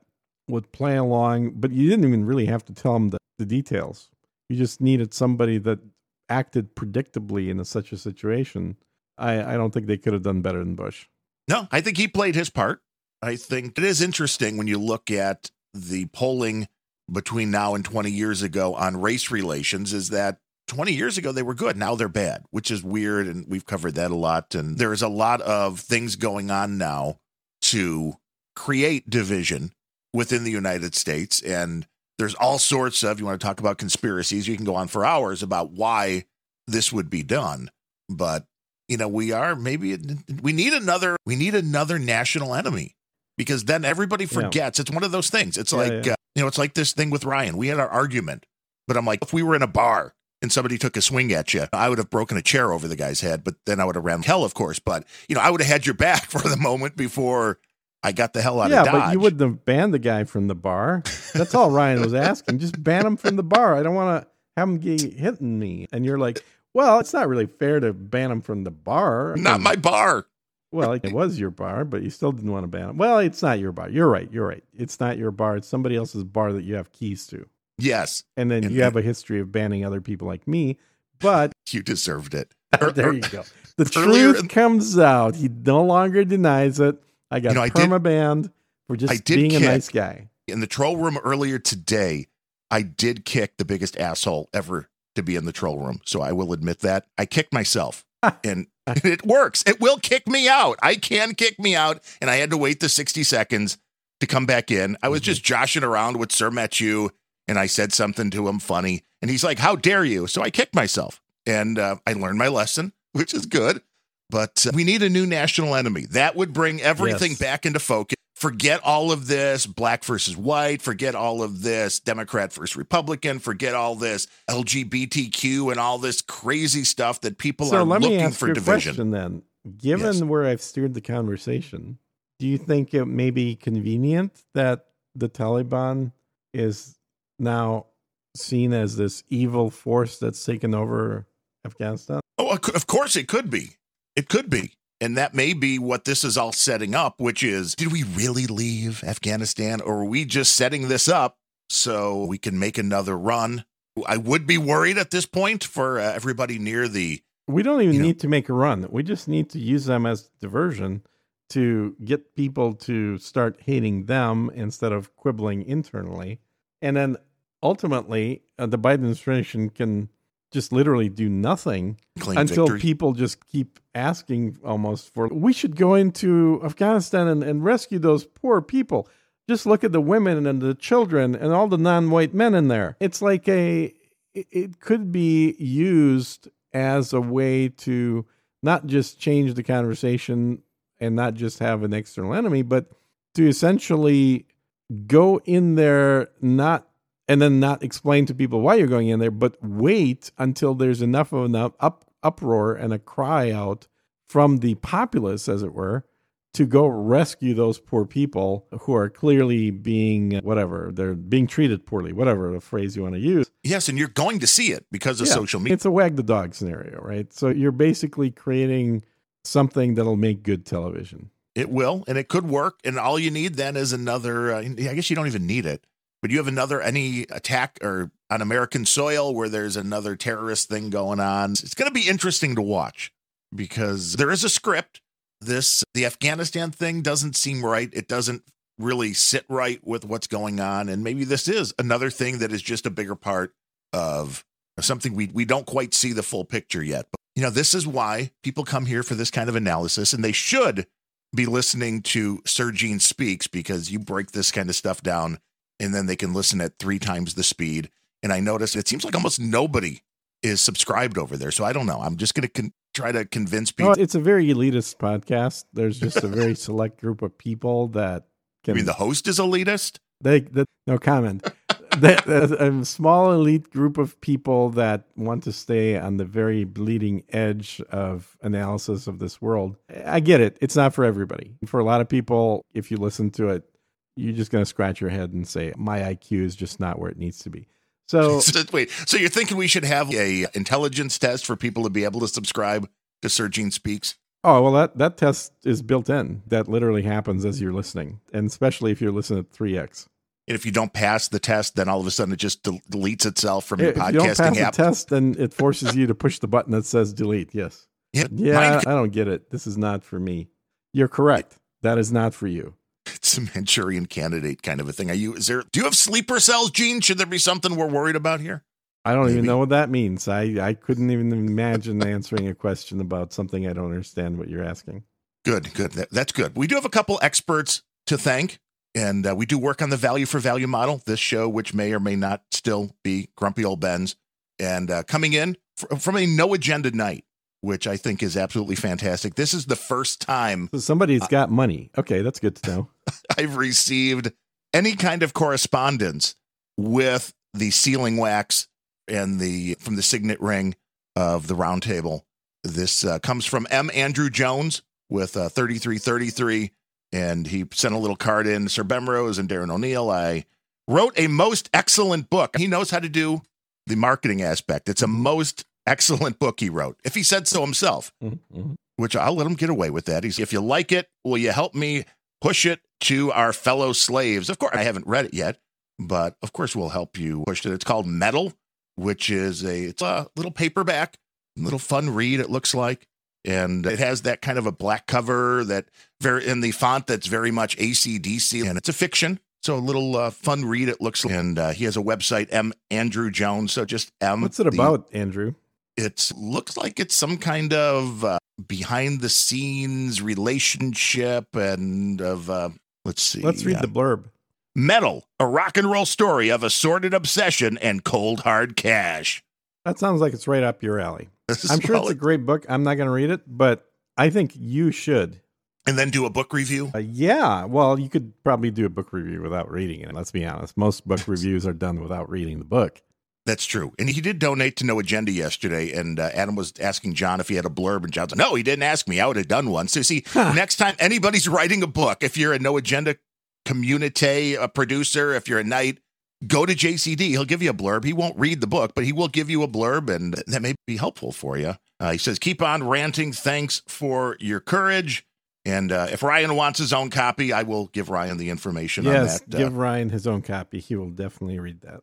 would play along, but you didn't even really have to tell them the, the details. You just needed somebody that acted predictably in a, such a situation. I, I don't think they could have done better than Bush. No, I think he played his part. I think it is interesting when you look at the polling between now and 20 years ago on race relations is that 20 years ago they were good now they're bad which is weird and we've covered that a lot and there's a lot of things going on now to create division within the United States and there's all sorts of you want to talk about conspiracies you can go on for hours about why this would be done but you know we are maybe we need another we need another national enemy because then everybody forgets yeah. it's one of those things it's yeah, like yeah. Uh, you know it's like this thing with Ryan we had our argument but I'm like if we were in a bar and somebody took a swing at you, I would have broken a chair over the guy's head, but then I would have ran hell, of course. But you know, I would have had your back *laughs* for the moment before I got the hell out yeah, of Dodge. Yeah, but you wouldn't have banned the guy from the bar. That's all Ryan was asking. Just ban him from the bar. I don't want to have him get hitting me. And you're like, well, it's not really fair to ban him from the bar. Not my bar. Well, it was your bar, but you still didn't want to ban him. Well, it's not your bar. You're right. You're right. It's not your bar. It's somebody else's bar that you have keys to. Yes. And then and you have a history of banning other people like me but *laughs* you deserved it. *laughs* there you go. The truth in, comes out. He no longer denies it. I got you know, perma banned for just being kick, a nice guy. In the troll room earlier today, I did kick the biggest asshole ever to be in the troll room. So I will admit that. I kicked myself. *laughs* and it works. It will kick me out. I can kick me out. And I had to wait the 60 seconds to come back in. I was mm-hmm. just joshing around with Sir Matthew and I said something to him funny. And he's like, How dare you? So I kicked myself and uh, I learned my lesson, which is good. But uh, we need a new national enemy. That would bring everything yes. back into focus. Forget all of this black versus white. Forget all of this Democrat versus Republican. Forget all this LGBTQ and all this crazy stuff that people so are looking for division. Question then, given yes. where I've steered the conversation, do you think it may be convenient that the Taliban is now seen as this evil force that's taken over Afghanistan? Oh, of course it could be. It could be. And that may be what this is all setting up, which is did we really leave Afghanistan or are we just setting this up so we can make another run? I would be worried at this point for uh, everybody near the. We don't even need know. to make a run. We just need to use them as diversion to get people to start hating them instead of quibbling internally. And then ultimately, uh, the Biden administration can just literally do nothing Claim until victory. people just keep asking almost for we should go into Afghanistan and, and rescue those poor people. Just look at the women and the children and all the non-white men in there. It's like a it could be used as a way to not just change the conversation and not just have an external enemy, but to essentially go in there not and then not explain to people why you're going in there, but wait until there's enough of an up, uproar and a cry out from the populace, as it were, to go rescue those poor people who are clearly being whatever they're being treated poorly, whatever the phrase you want to use. Yes, and you're going to see it because of yeah, social media. It's a wag the dog scenario, right? So you're basically creating something that'll make good television. It will, and it could work. And all you need then is another. Uh, I guess you don't even need it but you have another any attack or on American soil where there's another terrorist thing going on. It's going to be interesting to watch because there is a script. This the Afghanistan thing doesn't seem right. It doesn't really sit right with what's going on and maybe this is another thing that is just a bigger part of something we we don't quite see the full picture yet. But you know, this is why people come here for this kind of analysis and they should be listening to Sir Gene Speaks because you break this kind of stuff down and then they can listen at three times the speed. And I noticed it seems like almost nobody is subscribed over there. So I don't know. I'm just going to con- try to convince people. it's a very elitist podcast. There's just a very *laughs* select group of people that can. I mean, the host is elitist? They, the, no comment. *laughs* a small elite group of people that want to stay on the very bleeding edge of analysis of this world. I get it. It's not for everybody. For a lot of people, if you listen to it, you're just going to scratch your head and say, my IQ is just not where it needs to be. So *laughs* So, wait, so you're thinking we should have a intelligence test for people to be able to subscribe to Sir Gene Speaks? Oh well, that that test is built in. That literally happens as you're listening, and especially if you're listening at three x. And if you don't pass the test, then all of a sudden it just del- deletes itself from your If you don't pass podcasting the test, then it forces you to push the button that says delete. Yes. Yeah, Yeah, mine- I don't get it. This is not for me. You're correct. That is not for you. A Manchurian candidate kind of a thing. Are you? Is there? Do you have sleeper cells, Gene? Should there be something we're worried about here? I don't Maybe. even know what that means. I, I couldn't even imagine answering a question about something I don't understand what you're asking. Good, good. That, that's good. We do have a couple experts to thank, and uh, we do work on the value for value model. This show, which may or may not still be Grumpy Old Bens, and uh, coming in fr- from a no agenda knight, which I think is absolutely fantastic. This is the first time So somebody's got money. Okay, that's good to know. *laughs* I've received any kind of correspondence with the sealing wax and the from the signet ring of the round table. This uh, comes from M. Andrew Jones with uh, 3333, and he sent a little card in. Sir Bemrose and Darren O'Neill. I wrote a most excellent book. He knows how to do the marketing aspect. It's a most excellent book he wrote, if he said so himself Mhm, mhm. which I'll let him get away with that. He's, if you like it, will you help me push it to our fellow slaves? Of course, I haven't read it yet, but of course, we'll help you push it. It's called Metal, which is a it's a little paperback, little fun read. It looks like, and it has that kind of a black cover that very in the font that's very much ACDC, and it's a fiction. So a little uh, fun read. It looks, like. and uh, he has a website, M Andrew Jones. So just M. What's it the- about, Andrew? It looks like it's some kind of uh, behind the scenes relationship and of uh, let's see Let's read uh, the blurb. metal a rock and roll story of a sordid obsession and cold hard cash That sounds like it's right up your alley. *laughs* I'm sure it's a great book. I'm not going to read it, but I think you should. and then do a book review Uh, yeah, well, you could probably do a book review without reading it. Let's be honest. Most book *laughs* reviews are done without reading the book. That's true. And he did donate to no agenda yesterday and uh, adam was asking john if he had a blurb and john said no he didn't ask me. I would have done one. So see next time anybody's writing a book if you're a no agenda community a producer if you're a knight go to jcd he'll give you a blurb. He won't read the book but he will give you a blurb and that may be helpful for you. Uh, he says keep on ranting. Thanks for your courage. And uh, if ryan wants his own copy i will give ryan the information yes, on that give Ryan his own copy. He will definitely read that.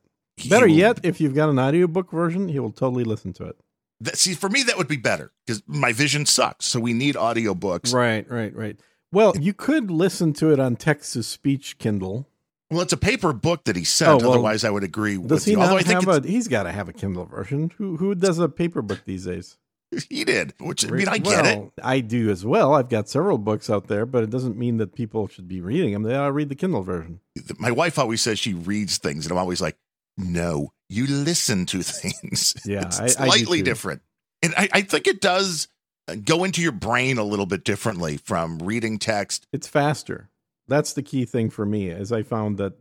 Better will- yet, if you've got an audiobook version, he will totally listen to it. that, see for me that would be better because my vision sucks so we need audiobooks Right, right, right. Well, you could listen to it on text to speech Kindle. well it's a paper book that he sent Oh, well, otherwise i would agree Does with he you although i think have a? He's got to have a Kindle version. Who who does a paper book these days? *laughs* he did which i mean i get it I do as well. I've got several books out there, but it doesn't mean that people should be reading them. They ought to read the Kindle version. my wife always says she reads things, and I'm always like, no, you listen to *laughs* things. Yeah, it's I- I slightly too. different. And I, I think it does uh, go into your brain a little bit differently from reading text. It's faster. That's the key thing for me. as I found that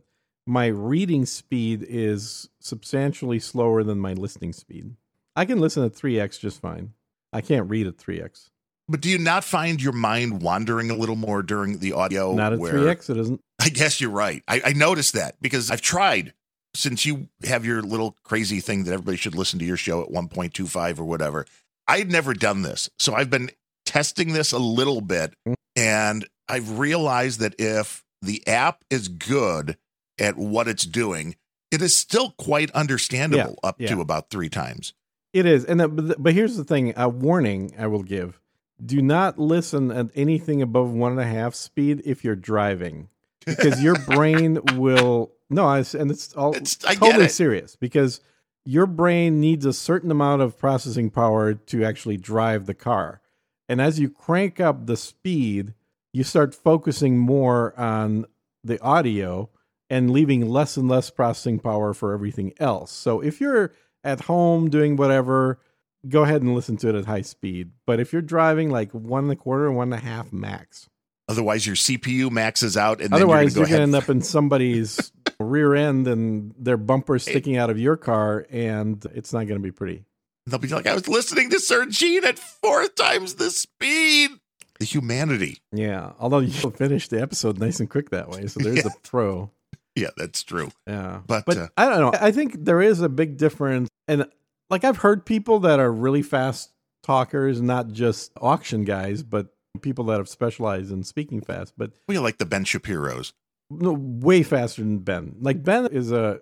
my reading speed is substantially slower than my listening speed. I can listen at three x just fine. I can't read at three x. But do you not find your mind wandering a little more during the audio? Not at where- three x. It isn't. I guess you're right. I, I noticed that because I've tried since you have your little crazy thing that everybody should listen to your show at 1.25 or whatever. I had never done this. So I've been testing this a little bit mm. and I've realized that if the app is good at what it's doing, it is still quite understandable up yeah. to about three times. It is, and but, but here's the thing: a warning I will give: do not listen at anything above one and a half speed if you're driving, because your *laughs* brain will no. I, and it's all It's- totally it. serious because your brain needs a certain amount of processing power to actually drive the car, and as you crank up the speed, you start focusing more on the audio and leaving less and less processing power for everything else. So if you're at home doing whatever, go ahead and listen to it at high speed. But if you're driving like one and a quarter, one and a half max. Otherwise, your CPU maxes out. And Otherwise, then you're going to end up in somebody's *laughs* rear end and their bumper sticking out of your car, and it's not going to be pretty. They'll be like, I was listening to Sir Gene at four times the speed. The humanity. Yeah. Although you'll *laughs* finish the episode nice and quick that way. So there's *laughs* Yeah. a pro. Yeah, that's true. Yeah. But, but uh, I don't know. I think there is a big difference. And like I've heard people that are really fast talkers, not just auction guys, but people that have specialized in speaking fast, but We like the Ben Shapiro's. No, way faster than Ben. Like Ben is a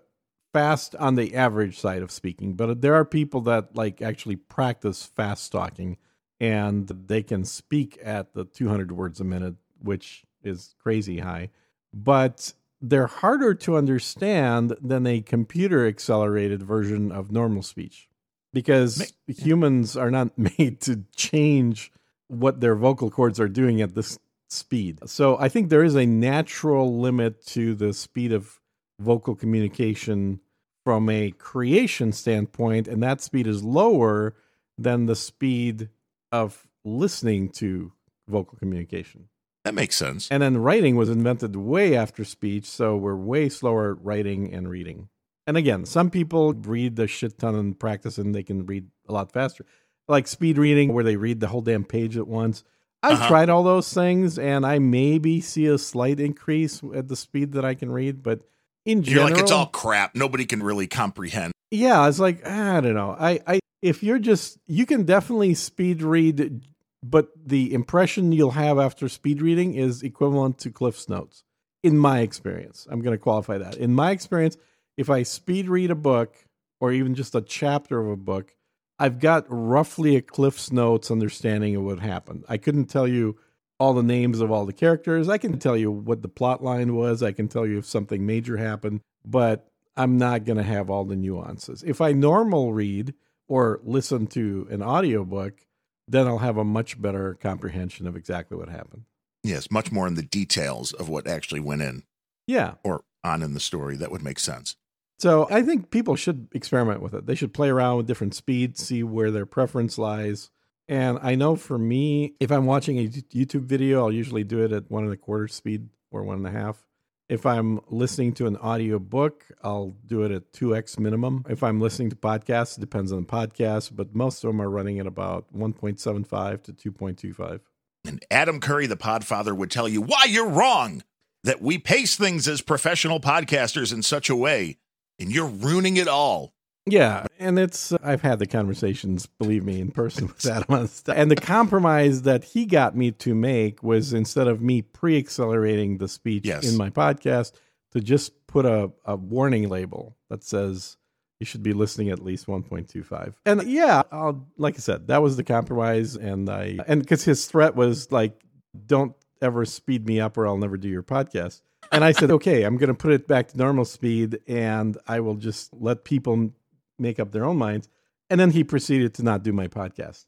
fast on the average side of speaking, but there are people that like actually practice fast talking and they can speak at the 200 words a minute, which is crazy high. But they're harder to understand than a computer accelerated version of normal speech because humans are not *laughs* made to change what their vocal cords are doing at this speed. So I think there is a natural limit to the speed of vocal communication from a creation standpoint, and that speed is lower than the speed of listening to vocal communication. That makes sense. And then writing was invented way after speech, so we're way slower at writing and reading. And again, some people read a shit ton and practice and they can read a lot faster. Like speed reading where they read the whole damn page at once. I've Uh-huh. tried all those things and I maybe see a slight increase at the speed that I can read, but in general, You're like it's all crap. Nobody can really comprehend. yeah, it's like I don't know. I, I if you're just you can definitely speed read, but the impression you'll have after speed reading is equivalent to Cliff's notes. In my experience, I'm going to qualify that. In my experience, if I speed read a book or even just a chapter of a book, I've got roughly a Cliff's notes understanding of what happened. I couldn't tell you all the names of all the characters. I can tell you what the plot line was. I can tell you if something major happened, but I'm not going to have all the nuances. If I normal read or listen to an audiobook, then I'll have a much better comprehension of exactly what happened. Yes, much more in the details of what actually went in Yeah. or on in the story. That would make sense. So I think people should experiment with it. They should play around with different speeds, see where their preference lies. And I know for me, if I'm watching a YouTube video, I'll usually do it at one and a quarter speed or one and a half. If I'm listening to an audio book, I'll do it at 2x minimum. If I'm listening to podcasts, it depends on the podcast, but most of them are running at about 1.75 to 2.25. And Adam Curry, the podfather, would tell you why you're wrong. That we pace things as professional podcasters in such a way, and you're ruining it all. Yeah, and it's I've had the conversations, believe me, in person *laughs* with Adam on stuff. And the compromise that he got me to make was instead of me pre-accelerating the speech Yes. in my podcast, to just put a, a warning label that says you should be listening at least 1.25. And yeah, I'll, like I said, that was the compromise. And I and because his threat was like, don't ever speed me up or I'll never do your podcast. And I said, okay, I'm going to put it back to normal speed and I will just let people make up their own minds. And then he proceeded to not do my podcast.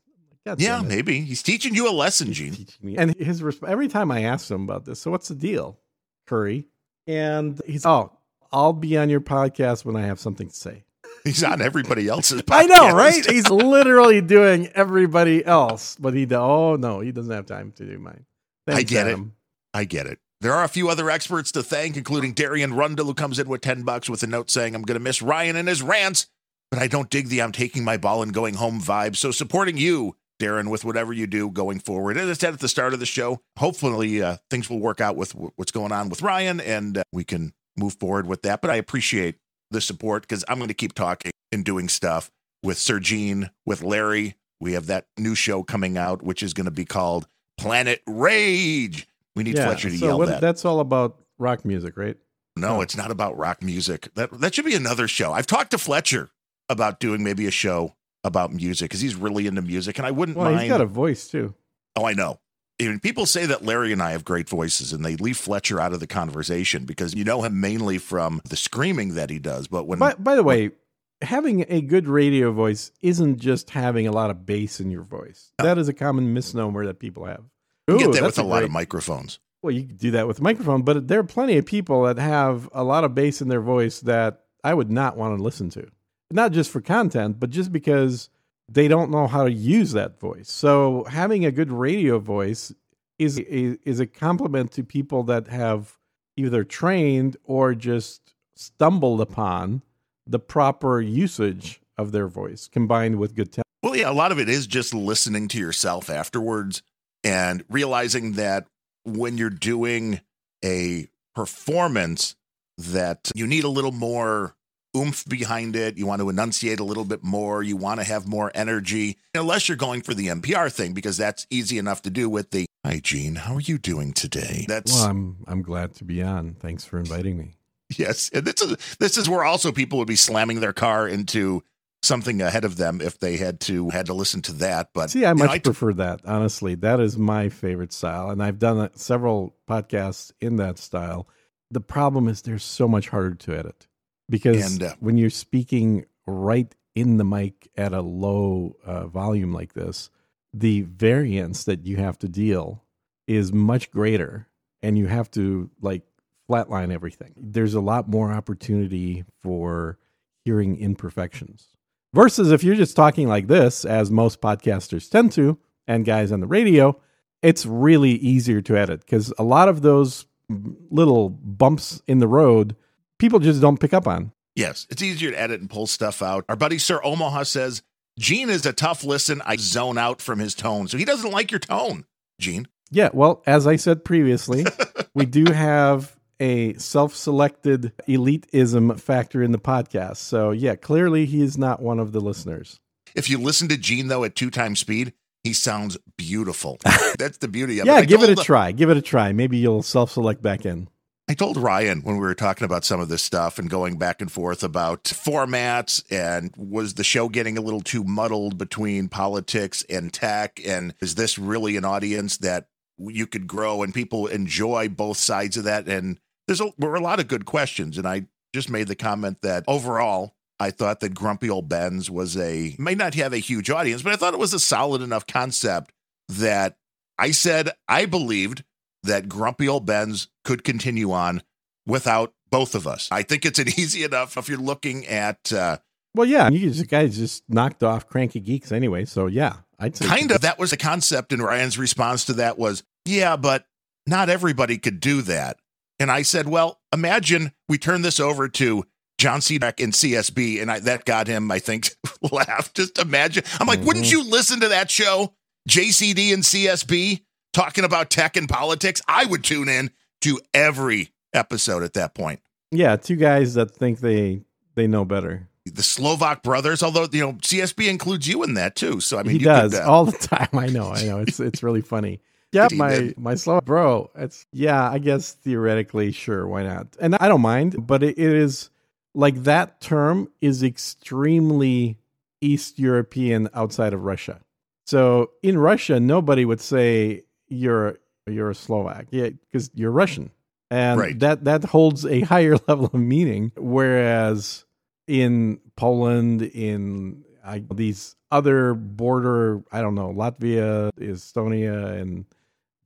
God Yeah, maybe. He's teaching you a lesson, Gene. Teaching me. And his resp- every time I ask him about this, so what's the deal, Curry? And he's, oh, I'll be on your podcast when I have something to say. He's on everybody else's podcast. *laughs* I know, right? He's literally doing everybody else, but he, oh no, he doesn't have time to do mine. I get it. Adam. I get it. There are a few other experts to thank, including Darian Rundle, who comes in with 10 bucks with a note saying, I'm going to miss Ryan and his rants, but I don't dig the I'm taking my ball and going home vibe. So supporting you, Darren, with whatever you do going forward. As I said at the start of the show, hopefully uh, things will work out with w- what's going on with Ryan and uh, we can move forward with that. But I appreciate the support because I'm going to keep talking and doing stuff with Sir Gene, with Larry. We have that new show coming out, which is going to be called Planet Rage. We need Fletcher to so yell what- that. That's all about rock music, right? No, it's not about rock music. That that should be another show. I've talked to Fletcher about doing maybe a show about music because he's really into music, and I wouldn't Well, mind. he's got a voice too. oh, I know. Even people say that Larry and I have great voices, and they leave Fletcher out of the conversation because you know him mainly from the screaming that he does. But when By, by the way, having a good radio voice isn't just having a lot of bass in your voice. That is a common misnomer that people have. You get Ooh, that with a, lot great- of microphones, Well, you can do that with a microphone, but there are plenty of people that have a lot of bass in their voice that I would not want to listen to. Not just for content, but just because they don't know how to use that voice. So having a good radio voice is is, is a compliment to people that have either trained or just stumbled upon the proper usage of their voice combined with good talent. Well, yeah, a lot of it is just listening to yourself afterwards and realizing that when you're doing a performance, that you need a little more oomph behind it. You want to enunciate a little bit more. You want to have more energy, unless you're going for the NPR thing, because that's easy enough to do with the Hi, Gene. How are you doing today? That's Well, I'm I'm glad to be on. Thanks for inviting me. yes, and this is this is where also people would be slamming their car into something ahead of them if they had to had to listen to that. But See, I know, much I t- prefer that. Honestly, that is my favorite style, and I've done uh, several podcasts in that style. The problem is they're so much harder to edit because And, uh, when you're speaking right in the mic at a low uh, volume like this, the variance that you have to deal is much greater, and you have to like flatline everything. There's a lot more opportunity for hearing imperfections versus if you're just talking like this, as most podcasters tend to, and guys on the radio, it's really easier to edit because a lot of those little bumps in the road, people just don't pick up on. yes, it's easier to edit and pull stuff out. Our buddy Sir Omaha says Gene is a tough listen. I zone out from his tone, so he doesn't like your tone, Gene. Yeah, well, as I said previously, *laughs* we do have a self-selected elitism factor in the podcast. So, yeah, clearly he is not one of the listeners. If you listen to Gene though at two times speed, he sounds beautiful. *laughs* That's the beauty of it. Yeah, give it a told- uh, try. Give it a try. Maybe you'll self-select back in. I told Ryan when we were talking about some of this stuff and going back and forth about formats and was the show getting a little too muddled between politics and tech and is this really an audience that you could grow and people enjoy both sides of that and there's a, were a lot of good questions and I just made the comment that overall I thought that Grumpy Old Bens was a may not have a huge audience but I thought it was a solid enough concept that I said I believed that Grumpy Old Bens could continue on without both of us. I think it's an *laughs* easy enough if you're looking at uh, Well, yeah, you just guys just knocked off Cranky Geeks anyway. So, yeah, I'd say kind of that was the concept and Ryan's response to that was, "Yeah, but not everybody could do that." And I said, "Well, imagine we turn this over to John C. Dvorak in CSB and I, that got him, I think, *laughs* laugh. Just imagine. I'm like, "Wouldn't you listen to that show? JCD and CSB talking about tech and politics? I would tune in to every episode at that point." Yeah, two guys that think they they know better. the Slovak brothers, although you know CSB includes you in that too. So I mean, he you does Could, uh, all the *laughs* time. I know, I know. It's *laughs* it's really funny. Yeah, my my slow bro. It's yeah. I guess theoretically, sure, why not? And I don't mind, but it, it is like that term is extremely East European outside of Russia. So in Russia, nobody would say you're you're a Slovak, yeah, because you're Russian, and Right. that that holds a *laughs* higher level of meaning. Whereas in Poland, in I, these other border, I don't know, Latvia, Estonia, and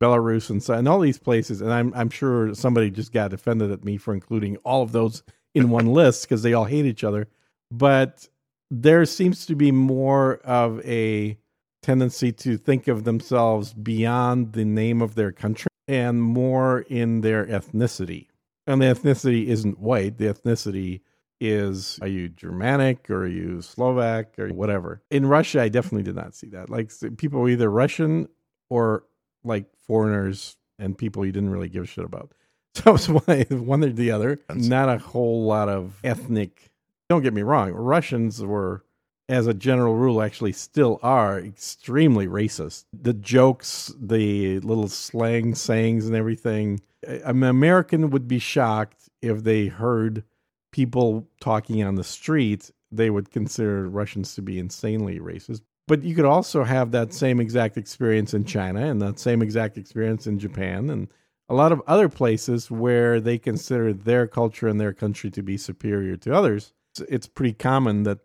Belarus, and so and all these places, and I'm I'm sure somebody just got offended at me for including all of those in one *laughs* list because they all hate each other. But there seems to be more of a tendency to think of themselves beyond the name of their country and more in their ethnicity. And the ethnicity isn't white. The ethnicity is are you Germanic or are you Slovak or whatever. In Russia, I definitely did not see that. Like people were either Russian or like foreigners and people you didn't really give a shit about. *laughs* So it was one, one or the other. Not a whole lot of ethnic. Don't get me wrong. Russians were, as a general rule, actually still are extremely racist. The jokes, the little slang sayings, and everything. An American would be shocked if they heard people talking on the street. They would consider Russians to be insanely racist. But you could also have that same exact experience in China and that same exact experience in Japan and a lot of other places where they consider their culture and their country to be superior to others. It's, pretty common that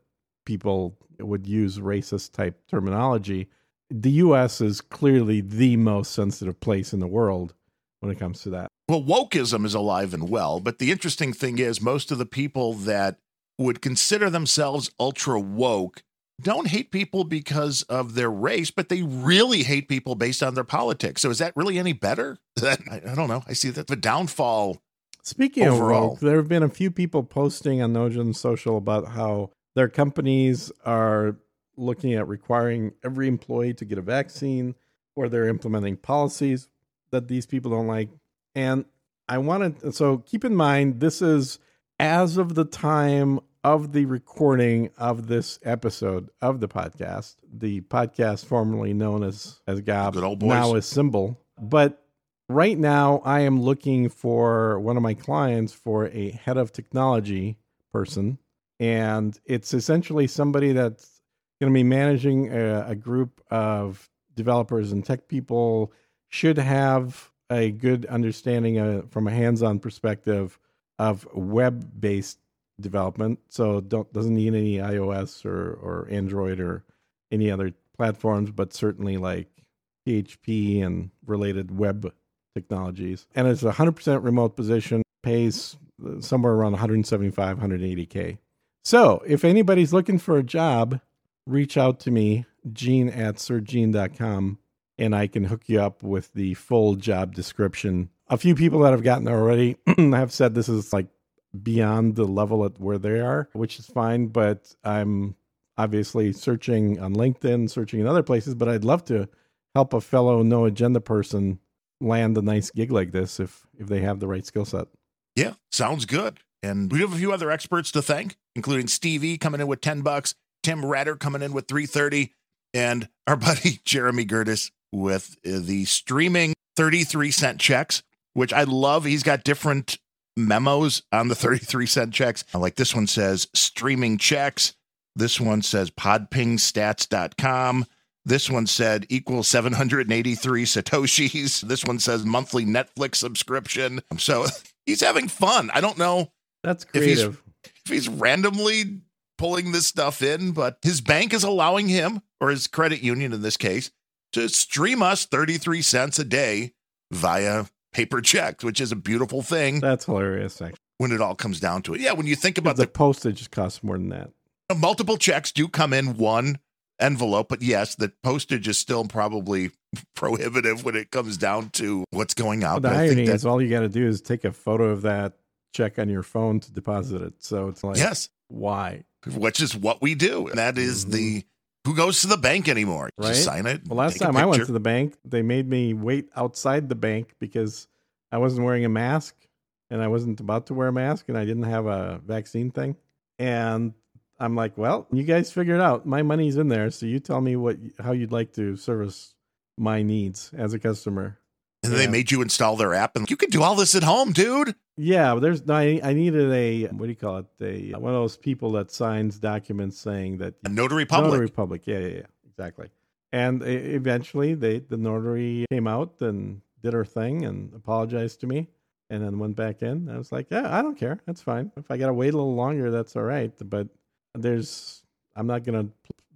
people would use racist type terminology. The US is clearly the most sensitive place in the world when it comes to that. Well, wokeism is alive and well, but the interesting thing is most of the people that would consider themselves ultra woke don't hate people because of their race, but they really hate people based on their politics. So is that really any better? That *laughs* I, I don't know. I see that the downfall. Speaking Overall. of woke, there have been a few people posting on No Agenda Social about how their companies are looking at requiring every employee to get a vaccine, or they're implementing policies that these people don't like. And I wanted so keep in mind this is as of the time of the recording of this episode of the podcast, the podcast formerly known as as Gob, Good old boys. now as Symbol. But right now, I am looking for one of my clients for a head of technology person, and it's essentially somebody that's going to be managing a, a group of developers and tech people. Should have a good understanding of, from a hands-on perspective of web-based development. So don't doesn't need any iOS or or Android or any other platforms, but certainly like PHP and related web technologies. And it's a 100% remote position, pays uh, somewhere around 175, 180K. So if anybody's looking for a job, reach out to me, gene at sirgene.com, and I can hook you up with the full job description. A few people that have gotten already *clears throat* have said this is like beyond the level at where they are, which is fine, but I'm obviously searching on LinkedIn, searching in other places, but I'd love to help a fellow no agenda person land a nice gig like this if if they have the right skill set. Yeah, sounds good. And we have a few other experts to thank, including Stevie coming in with 10 bucks, Tim Ratter coming in with 330, and our *laughs* buddy Jeremy Gertis with the streaming 33 cent checks, which I love. He's got different memos on the *laughs* 33 cent checks. Uh, like this one says streaming checks. This one says podpingstats.com. This one said equals 783 Satoshis. *laughs* This one says monthly Netflix subscription. *laughs* So he's having fun. I don't know That's If he's- if he's randomly pulling this stuff in, but his bank is allowing him, or his credit union in this case, to stream us 33 cents a day via paper checks, which is a beautiful thing That's hilarious. Actually, when it all comes down to it. Yeah, when you think about the the postage costs more than that. multiple checks do come in one envelope, but yes, the postage is still probably *laughs* prohibitive when it comes down to what's going out. But the But I think irony is, all you got to do is take a photo of that check on your phone to deposit it. So it's like, yes, why? which is what we do. And that is Mhm. the who goes to the bank anymore. Right. Just sign it. Well, last time I went to the bank, they made me wait outside the bank because I wasn't wearing a mask and I wasn't about to wear a mask and I didn't have a vaccine thing. And I'm like, well, you guys figure it out. My money's in there, so you tell me what how you'd like to service my needs as a customer. And then they made you install their app, and you can do all this at home, dude. Yeah, but there's I, I needed a what do you call it? A one of those people that signs documents saying that A notary public. Notary public. Yeah, yeah, yeah. Exactly. And eventually, they the notary came out and did her thing and apologized to me, and then went back in. I was like, yeah, I don't care. That's fine. If I got to wait a little longer, that's all right. But there's, I'm not gonna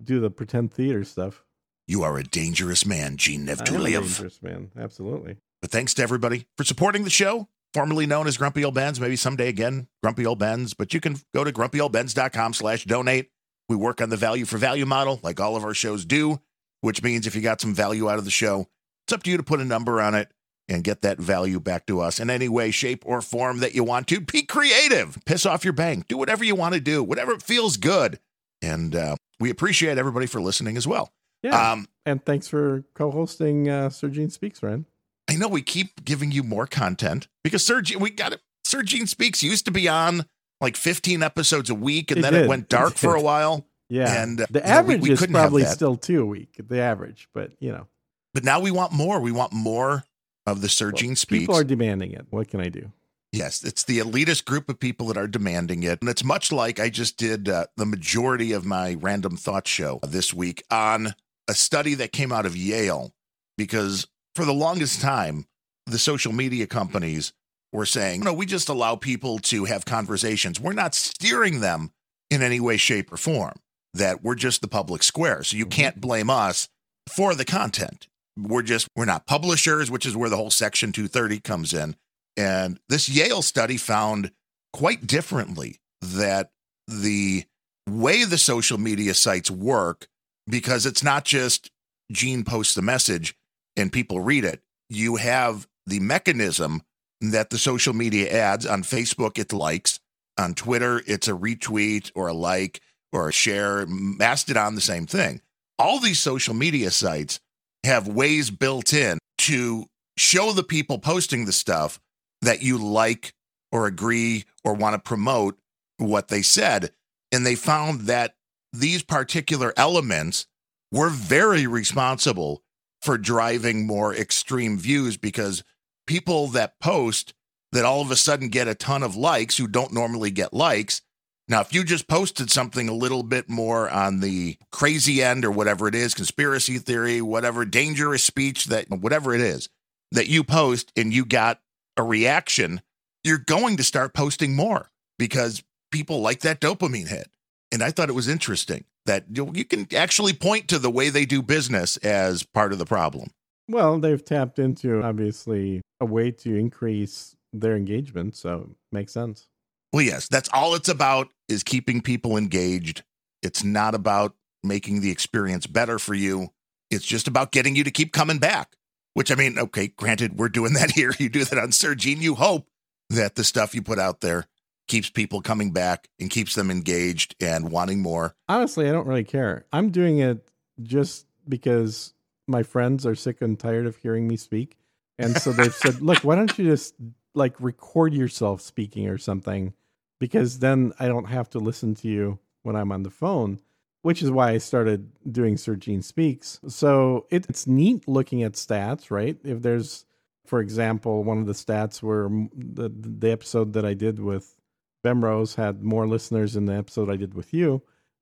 do the pretend theater stuff. You are a dangerous man, Gene a dangerous man. Absolutely. But thanks to everybody for supporting the show, formerly known as Grumpy Old Bens, maybe someday again, Grumpy Old Bens. But you can go to grumpyoldbens.com slash donate. We work on the value for value model like all of our shows do, which means if you got some value out of the show, it's up to you to put a number on it and get that value back to us in any way, shape, or form that you want to. Be creative. Piss off your bank. Do whatever you want to do, whatever feels good. And uh, we appreciate everybody for listening as well. Yeah. Um, and thanks for co-hosting uh, Sir Gene Speaks, Ryan. I know we keep giving you more content because Sir Gene, we got it. Sir Gene Speaks used to be on like 15 episodes a week, and It then did. it went It dark for a while. Yeah. And, uh, the you know, we- average we is probably still two a week. The average, but you know, But now we want more. We want more of the Sir Gene Speaks. people are demanding it. What can I do? Yes, it's the elitist group of people that are demanding it. And it's much like I just did uh, the majority of my random thoughts show this week on a study that came out of Yale, because for the longest time, the social media companies were saying, no, we just allow people to have conversations. We're not steering them in any way, shape, or form, that we're just the public square. So you mm-hmm. can't blame us for the content. We're just, we're not publishers, which is where the whole Section 230 comes in. And this Yale study found quite differently that the way the social media sites work, because it's not just Gene posts the message and people read it, you have the mechanism that the social media ads on Facebook, it likes, on Twitter, it's a retweet or a like or a share, Mastodon, the same thing. All these social media sites have ways built in to show the people posting the stuff that you like or agree or want to promote what they said. And they found that these particular elements were very responsible for driving more extreme views because people that post that all of a sudden get a ton of likes who don't normally get likes. Now, if you just posted something a little bit more on the crazy end or whatever it is, conspiracy theory, whatever dangerous speech that whatever it is that you post and you got a reaction, you're going to start posting more because people like that dopamine hit. And I thought it was interesting that you you can actually point to the way they do business as part of the problem. Well, they've tapped into obviously a way to increase their engagement, so makes sense. Well, yes, that's all it's about is keeping people engaged. It's not about making the experience better for you. It's just about getting you to keep coming back. Which I mean, okay, granted, we're doing that *laughs* here. You do that on Sir Gene. You hope that the stuff you put out there keeps people coming back and keeps them engaged and wanting more. Honestly, I don't really care. I'm doing it just because my friends are sick and tired of hearing me speak. And so they've said, *laughs* look, why don't you just like record yourself speaking or something? Because then I don't have to listen to you when I'm on the phone, which is why I started doing Sir Gene Speaks. So it, it's neat looking at stats, right? If there's, for example, one of the stats were the, the episode that I did with Bemrose had more listeners in the episode I did with you.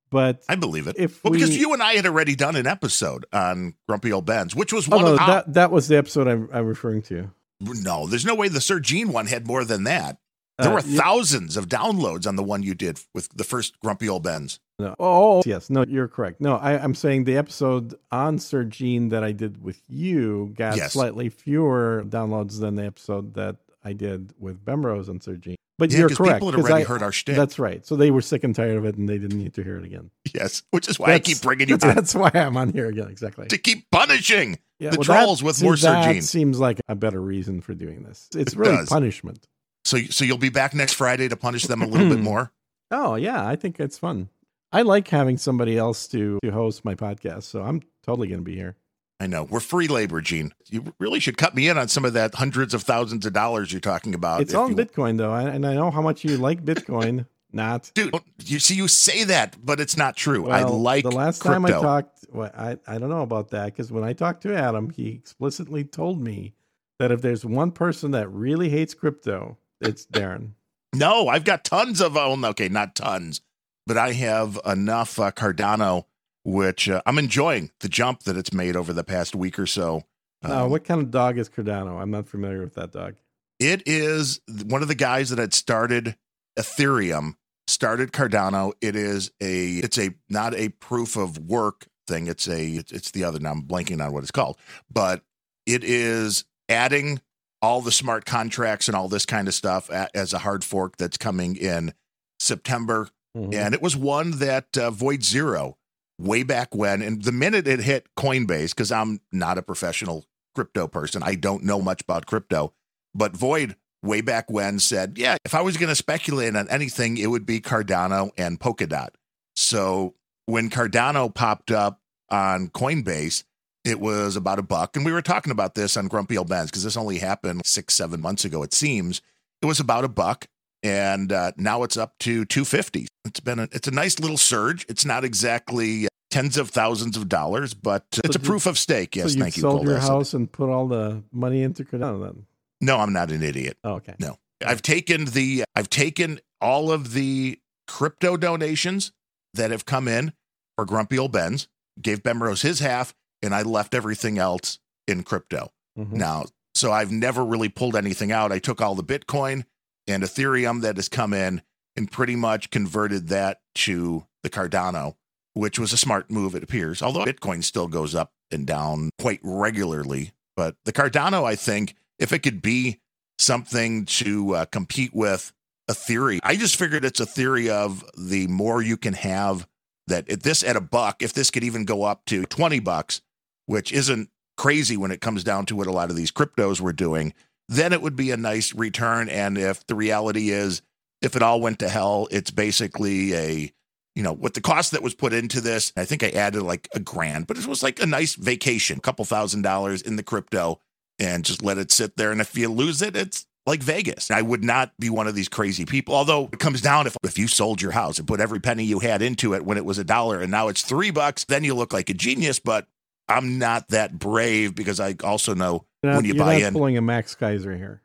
But I believe it. If well, we, because you and I had already done an episode on Grumpy Old Bens, which was oh, one no, of that that was the episode I'm, I'm referring to. no, there's no way the Sir Gene one had more than that. There Uh, were yeah. thousands of downloads on the one you did with the first Grumpy Old Bens. No. Oh, yes. No, you're correct. No, I, I'm saying the episode on Sir Gene that I did with you got Yes. slightly fewer downloads than the episode that I did with Bemrose and Sir Gene. But Yeah, you're correct. people had already I- heard our shtick. That's right. So they were sick and tired of it, and they didn't need to hear it again. Yes, which is why I keep bringing you *laughs* back That's why I'm on here again. Exactly. to keep punishing Yeah, the well, that- trolls with see, more that seems like a better reason for doing this. It's It really does. punishment. So, so you'll be back next Friday to punish them a little bit *clears throat* more. Oh yeah, I think it's fun. I like having somebody else to to host my podcast, so I'm totally going to be here. I know we're free labor, Gene. You really should cut me in on some of that hundreds of thousands of dollars you're talking about. it's all you- Bitcoin though, and I know how much you like Bitcoin. *laughs* Not dude. You see, you say that, but it's not true. I like the last crypto. time I talked. Well, I I don't know about that because when I talked to Adam, he explicitly told me that if there's one person that really hates crypto, it's *laughs* Darren. No, I've got tons of. Oh, okay, not tons, but I have enough uh, Cardano, which uh, I'm enjoying the jump that it's made over the past week or so. Uh, Um, what kind of dog is Cardano? I'm not familiar with that dog. It is one of the guys that had started Ethereum, started Cardano. It is a it's a not a proof of work thing. It's a it's, it's the other now I'm blanking on what it's called, but it is adding all the smart contracts and all this kind of stuff as a hard fork that's coming in September. Mhm. And it was one that uh, Void Zero way back when. And the minute it hit Coinbase, because I'm not a professional crypto person, I don't know much about crypto, but Void way back when said, yeah, if I was going to speculate on anything, it would be Cardano and Polkadot. So when Cardano popped up on Coinbase, it was about a buck. And we were talking about this on Grumpy Old Bens because this only happened six, seven months ago, it seems. It was about a buck. And uh, now it's up to 250. It's been a, it's a nice little surge. It's not exactly tens of thousands of dollars, but it's a proof of stake. Yes, so you thank you. sold Cold your house and put all the money into Cardano then? No, I'm not an idiot. Oh, okay. No. I've taken the I've taken all of the crypto donations that have come in for Grumpy Old Bens, gave Bemrose his half, and I left everything else in crypto. Mhm. Now, so I've never really pulled anything out. I took all the Bitcoin and Ethereum that has come in and pretty much converted that to the Cardano, which was a smart move, it appears. Although Bitcoin still goes up and down quite regularly. But the Cardano, I think, if it could be something to uh, compete with Ethereum, I just figured it's a theory of the more you can have that at this at a buck, if this could even go up to 20 bucks, which isn't crazy when it comes down to what a lot of these cryptos were doing, then it would be a nice return. And if the reality is, if it all went to hell, it's basically a, you know, what the cost that was put into this, I think I added like a grand, but it was like a nice vacation, a couple thousand dollars in the crypto and just let it sit there. And if you lose it, it's like Vegas. I would not be one of these crazy people. Although it comes down if if you sold your house and put every penny you had into it when it was a dollar and now it's three bucks, then you look like a genius. But I'm not that brave because I also know You're not- when you you're buy not in. pulling a Max Keiser here.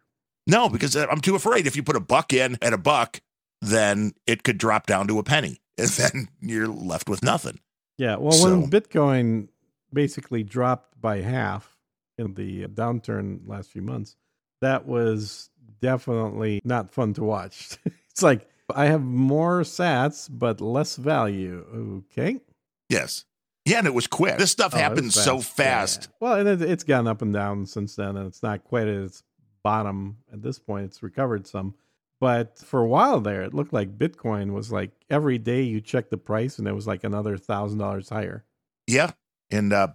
No, because I'm too afraid. If you put a buck in at a buck, then it could drop down to a penny, *laughs* and then you're left with nothing. Yeah, well, So- when Bitcoin basically dropped by half in the downturn last few months, that was definitely not fun to watch. *laughs* it's like I have more sats but less value. Okay, Yes. Yeah, and it was quick. This stuff Oh, it happens was so fast. yeah. Well, and it, it's gone up and down since then, and it's not quite at its bottom at this point. It's recovered some, but for a while there, it looked like Bitcoin was like every day you check the price, and it was like another thousand dollars higher. Yeah. And uh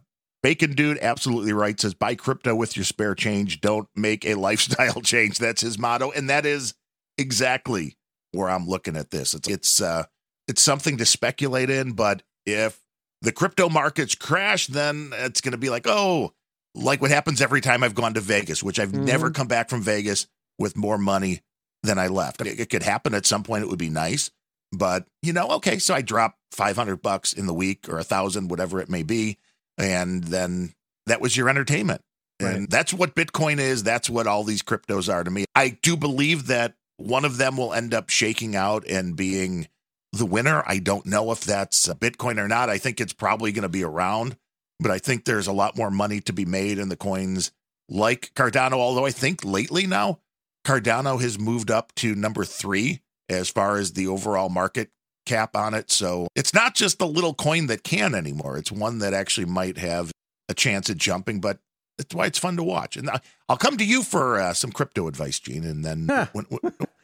Bacon Dude absolutely right says buy crypto with your spare change. Don't make a *laughs* lifestyle change. That's his motto. And that is exactly where I'm looking at this. It's it's uh it's something to speculate in, but if the crypto markets crash, then it's gonna be like, oh, like what happens every time I've gone to Vegas, which I've never mm-hmm. come back from Vegas with more money than I left. It, it could happen at some point, it would be nice. But you know, okay, so I drop five hundred bucks in the week or a thousand, whatever it may be, and then that was your entertainment. And that's what Bitcoin is. That's what all these cryptos are to me. I do believe that one of them will end up shaking out and being the winner. I don't know if that's uh, Bitcoin or not. I think it's probably going to be around, but I think there's a lot more money to be made in the coins like Cardano. Although I think lately now, Cardano has moved up to number three as far as the overall market cap on it. So it's not just the little coin that can anymore. It's one that actually might have a chance at jumping, but that's why it's fun to watch. And I'll come to you for uh, some crypto advice, Gene. And then Huh. when,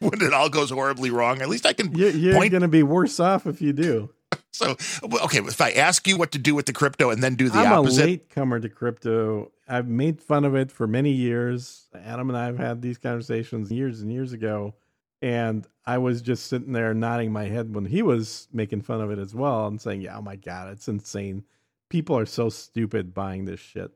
*laughs* when, it all goes horribly wrong, at least I can You're, you're Point- going to be worse off if you do. *laughs* So, okay, if I ask you what to do with the crypto and then do the opposite. I'm opposite, a late comer to crypto. I've made fun of it for many years. Adam and I have had these conversations years and years ago. And I was just sitting there nodding my head when he was making fun of it as well and saying, Yeah, oh my God, it's insane. People are so stupid buying this shit.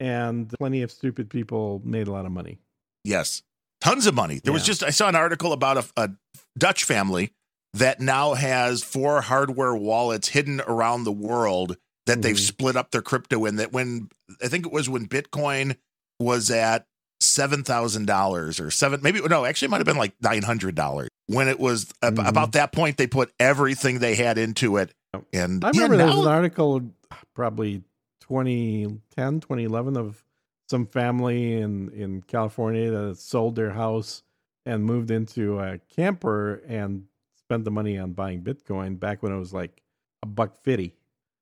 And plenty of stupid people made a lot of money. yes, tons of money. There was just, I saw an article about a, a Dutch family that now has four hardware wallets hidden around the world that they've Mhm. split up their crypto in. That when, I think it was when Bitcoin was at $7,000 or seven, maybe, no, actually, it might have been like $900. When it was ab- Mhm. about that point, they put everything they had into it. And I yeah, remember there was an article probably 2010, 2011 of some family in, in California that had sold their house and moved into a camper and spent the money on buying Bitcoin back when it was like a buck fifty.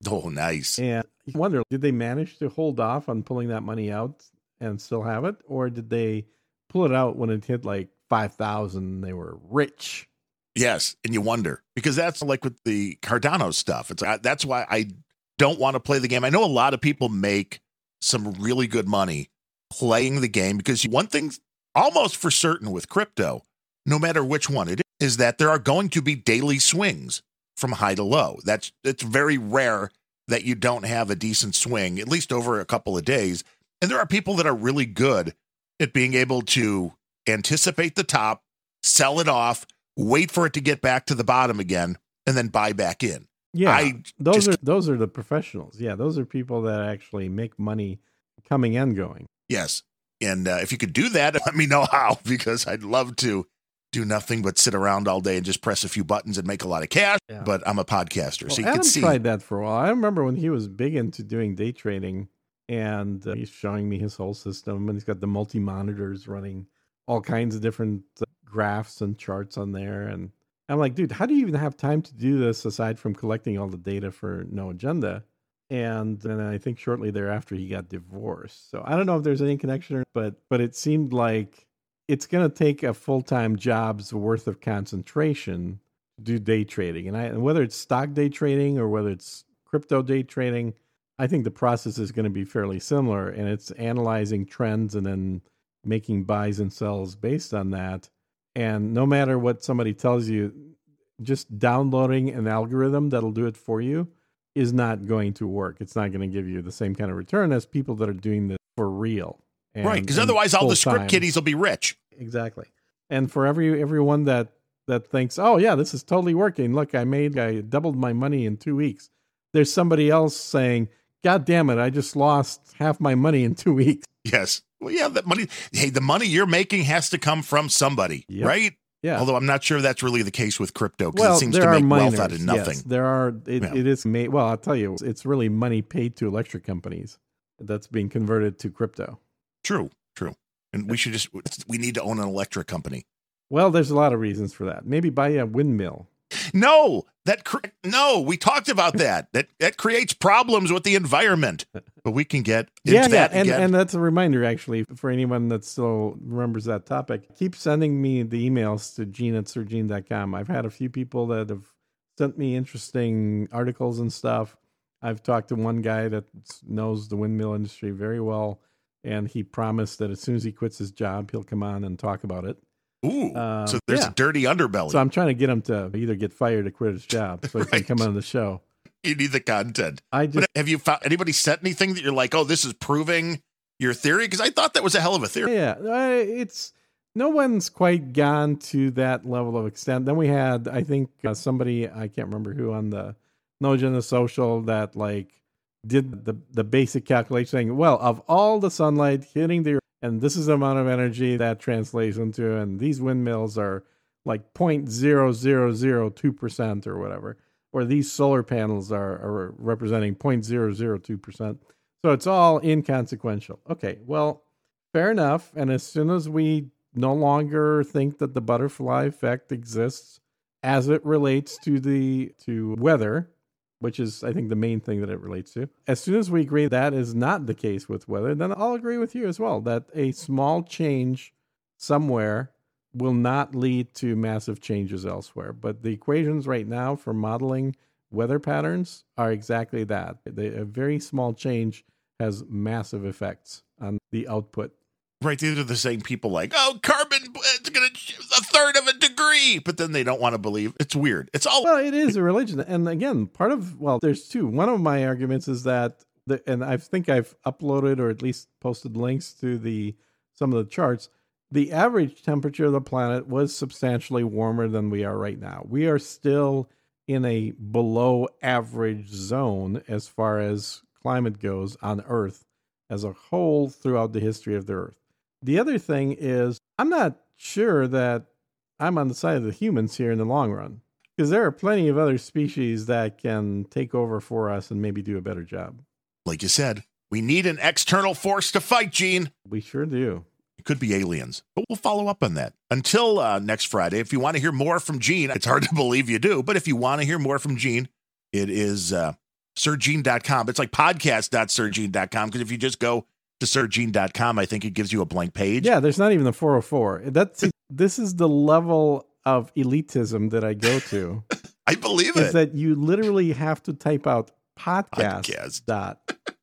oh, nice. And you wonder, did they manage to hold off on pulling that money out and still have it? Or did they pull it out when it hit like 5,000? They were rich. Yes, and you wonder because that's like with the Cardano stuff. It's that's why I don't want to play the game. I know a lot of people make some really good money playing the game because one thing almost for certain with crypto, no matter which one it is, is that there are going to be daily swings from high to low. That's it's very rare that you don't have a decent swing at least over a couple of days. And there are people that are really good at being able to anticipate the top, sell it off, wait for it to get back to the bottom again, and then buy back in. Yeah. I those just- are those are the professionals. Yeah, those are people that actually make money coming and going. Yes. And uh, if you could do that, *laughs* let me know how, because I'd love to do nothing but sit around all day and just press a few buttons and make a lot of cash. Yeah. But I'm a podcaster, Well, so you Adam can see. tried that for a while. I remember when he was big into doing day trading, and uh, he's showing me his whole system, and he's got the multi monitors running all kinds of different uh, graphs and charts on there. And I'm like, dude, how do you even have time to do this aside from collecting all the data for no agenda? And then I think shortly thereafter he got divorced. So I don't know if there's any connection, but but it seemed like it's going to take a full time job's worth of concentration to do day trading. And I and whether it's stock day trading or whether it's crypto day trading, I think the process is going to be fairly similar. And it's analyzing trends and then making buys and sells based on that. And no matter what somebody tells you, just downloading an algorithm that'll do it for you is not going to work. It's not going to give you the same kind of return as people that are doing this for real. and- right, because otherwise all the script kiddies will be rich. exactly. And for every everyone that that thinks, oh yeah, this is totally working. Look, I made I doubled my money in two weeks. There's somebody else saying, God damn it, I just lost half my money in two weeks. Yes. Well, yeah, that money. Hey, the money you're making has to come from somebody, Yep. right? Yeah. Although I'm not sure that's really the case with crypto because well, it seems to make wealth out of nothing. Yes, there are. It, Yeah. it is made. Well, I'll tell you, it's really money paid to electric companies that's being converted to crypto. True, true. And we should just we need to own an electric company. Well, there's a lot of reasons for that. Maybe buy a windmill. No, that cre- no, we talked about that. That that creates problems with the environment. But we can get into yeah, yeah, that and again. and that's a reminder actually for anyone that still remembers that topic. Keep sending me the emails to gene at sirgene.com. I've had a few people that have sent me interesting articles and stuff. I've talked to one guy that knows the windmill industry very well, and he promised that as soon as he quits his job, he'll come on and talk about it. Ooh, Uh, so there's yeah. a dirty underbelly. So I'm trying to get him to either get fired or quit his job so he *laughs* Right. can come on the show. you need the content. I But just have you found anybody said anything that you're like, oh, this is proving your theory? Because I thought that was a hell of a theory. Yeah, uh, it's no one's quite gone to that level of extent. Then we had, I think, uh, somebody I can't remember who on the No Agenda Social that like did the the basic calculation, saying, well, of all the sunlight hitting the earth, and this is the amount of energy that translates into, and these windmills are like point zero zero zero two percent or whatever, or these solar panels are, are representing point zero zero two percent. So it's all inconsequential. Okay, well, fair enough. And as soon as we no longer think that the butterfly effect exists as it relates to the to weather, which is I think the main thing that it relates to. As soon as we agree that is not the case with weather, then I'll agree with you as well that a small change somewhere will not lead to massive changes elsewhere. But the equations right now for modeling weather patterns are exactly that. They, a very small change has massive effects on the output. Right. These are the same people like, oh, carbon, it's going to a third of a But then they don't want to believe. It's weird. It's all. Well, it is a religion, and again, part of well, there's two. One of my arguments is that, the, and I think I've uploaded or at least posted links to the some of the charts. The average temperature of the planet was substantially warmer than we are right now. We are still in a below average zone as far as climate goes on Earth as a whole throughout the history of the Earth. The other thing is, I'm not sure that I'm on the side of the humans here in the long run because there are plenty of other species that can take over for us and maybe do a better job. Like you said, we need an external force to fight, Gene. We sure do. It could be aliens, but we'll follow up on that. Until uh, next Friday, if you want to hear more from Gene, it's hard to *laughs* believe you do, but if you want to hear more from Gene, it is uh, sirgene.com. It's like podcast.sirgene.com because if you just go to sirgene.com, I think it gives you a blank page. Yeah, there's not even the 404. That's *laughs* this is the level of elitism that I go to. *laughs* I believe is it. that you literally have to type out Podcast.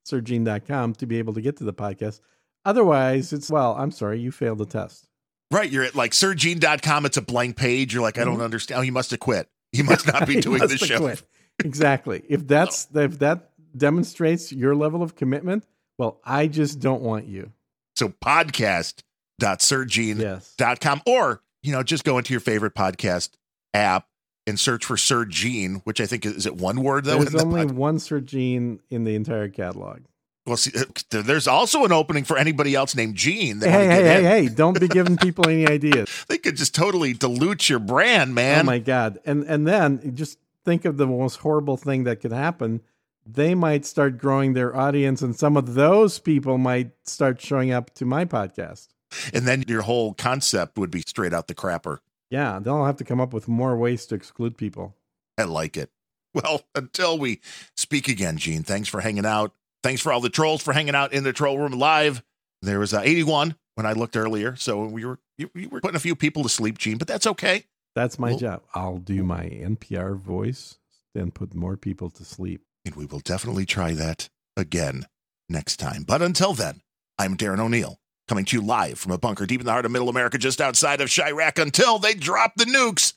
podcast.sirgene.com to be able to get to the podcast. Otherwise, it's well, I'm sorry, you failed the test. right. You're at like sirgene.com. It's a blank page. You're like, I don't Mhm. understand. Oh, he must have quit. He must not be *laughs* doing this show. quit. Exactly. If that's if that demonstrates your level of commitment, well, I just don't want you. So podcast.sirgene.com Yes. or, you know, just go into your favorite podcast app and search for Sir Gene, which I think is, is it one word though? There's in the only pod- one Sir Gene in the entire catalog. well, see, uh, there's also an opening for anybody else named Gene. That Hey, hey, hey, hey, don't be giving people any ideas. *laughs* They could just totally dilute your brand, man. Oh my god. And and then just think of the most horrible thing that could happen. They might start growing their audience and some of those people might start showing up to my podcast. and then your whole concept would be straight out the crapper. Yeah, they'll have to come up with more ways to exclude people. I like it. Well, until we speak again, Gene, thanks for hanging out. Thanks for all the trolls for hanging out in the troll room live. There was uh, 81 when I looked earlier, so we were you, you were putting a few people to sleep, Gene, but that's okay. That's my Well- job. I'll do my NPR voice and put more people to sleep. And we will definitely try that again next time. But until then, I'm Darren O'Neill, coming to you live from a bunker deep in the heart of Middle America, just outside of Chirac, until they drop the nukes.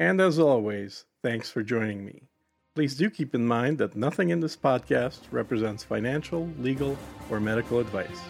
And as always, thanks for joining me. Please do keep in mind that nothing in this podcast represents financial, legal, or medical advice.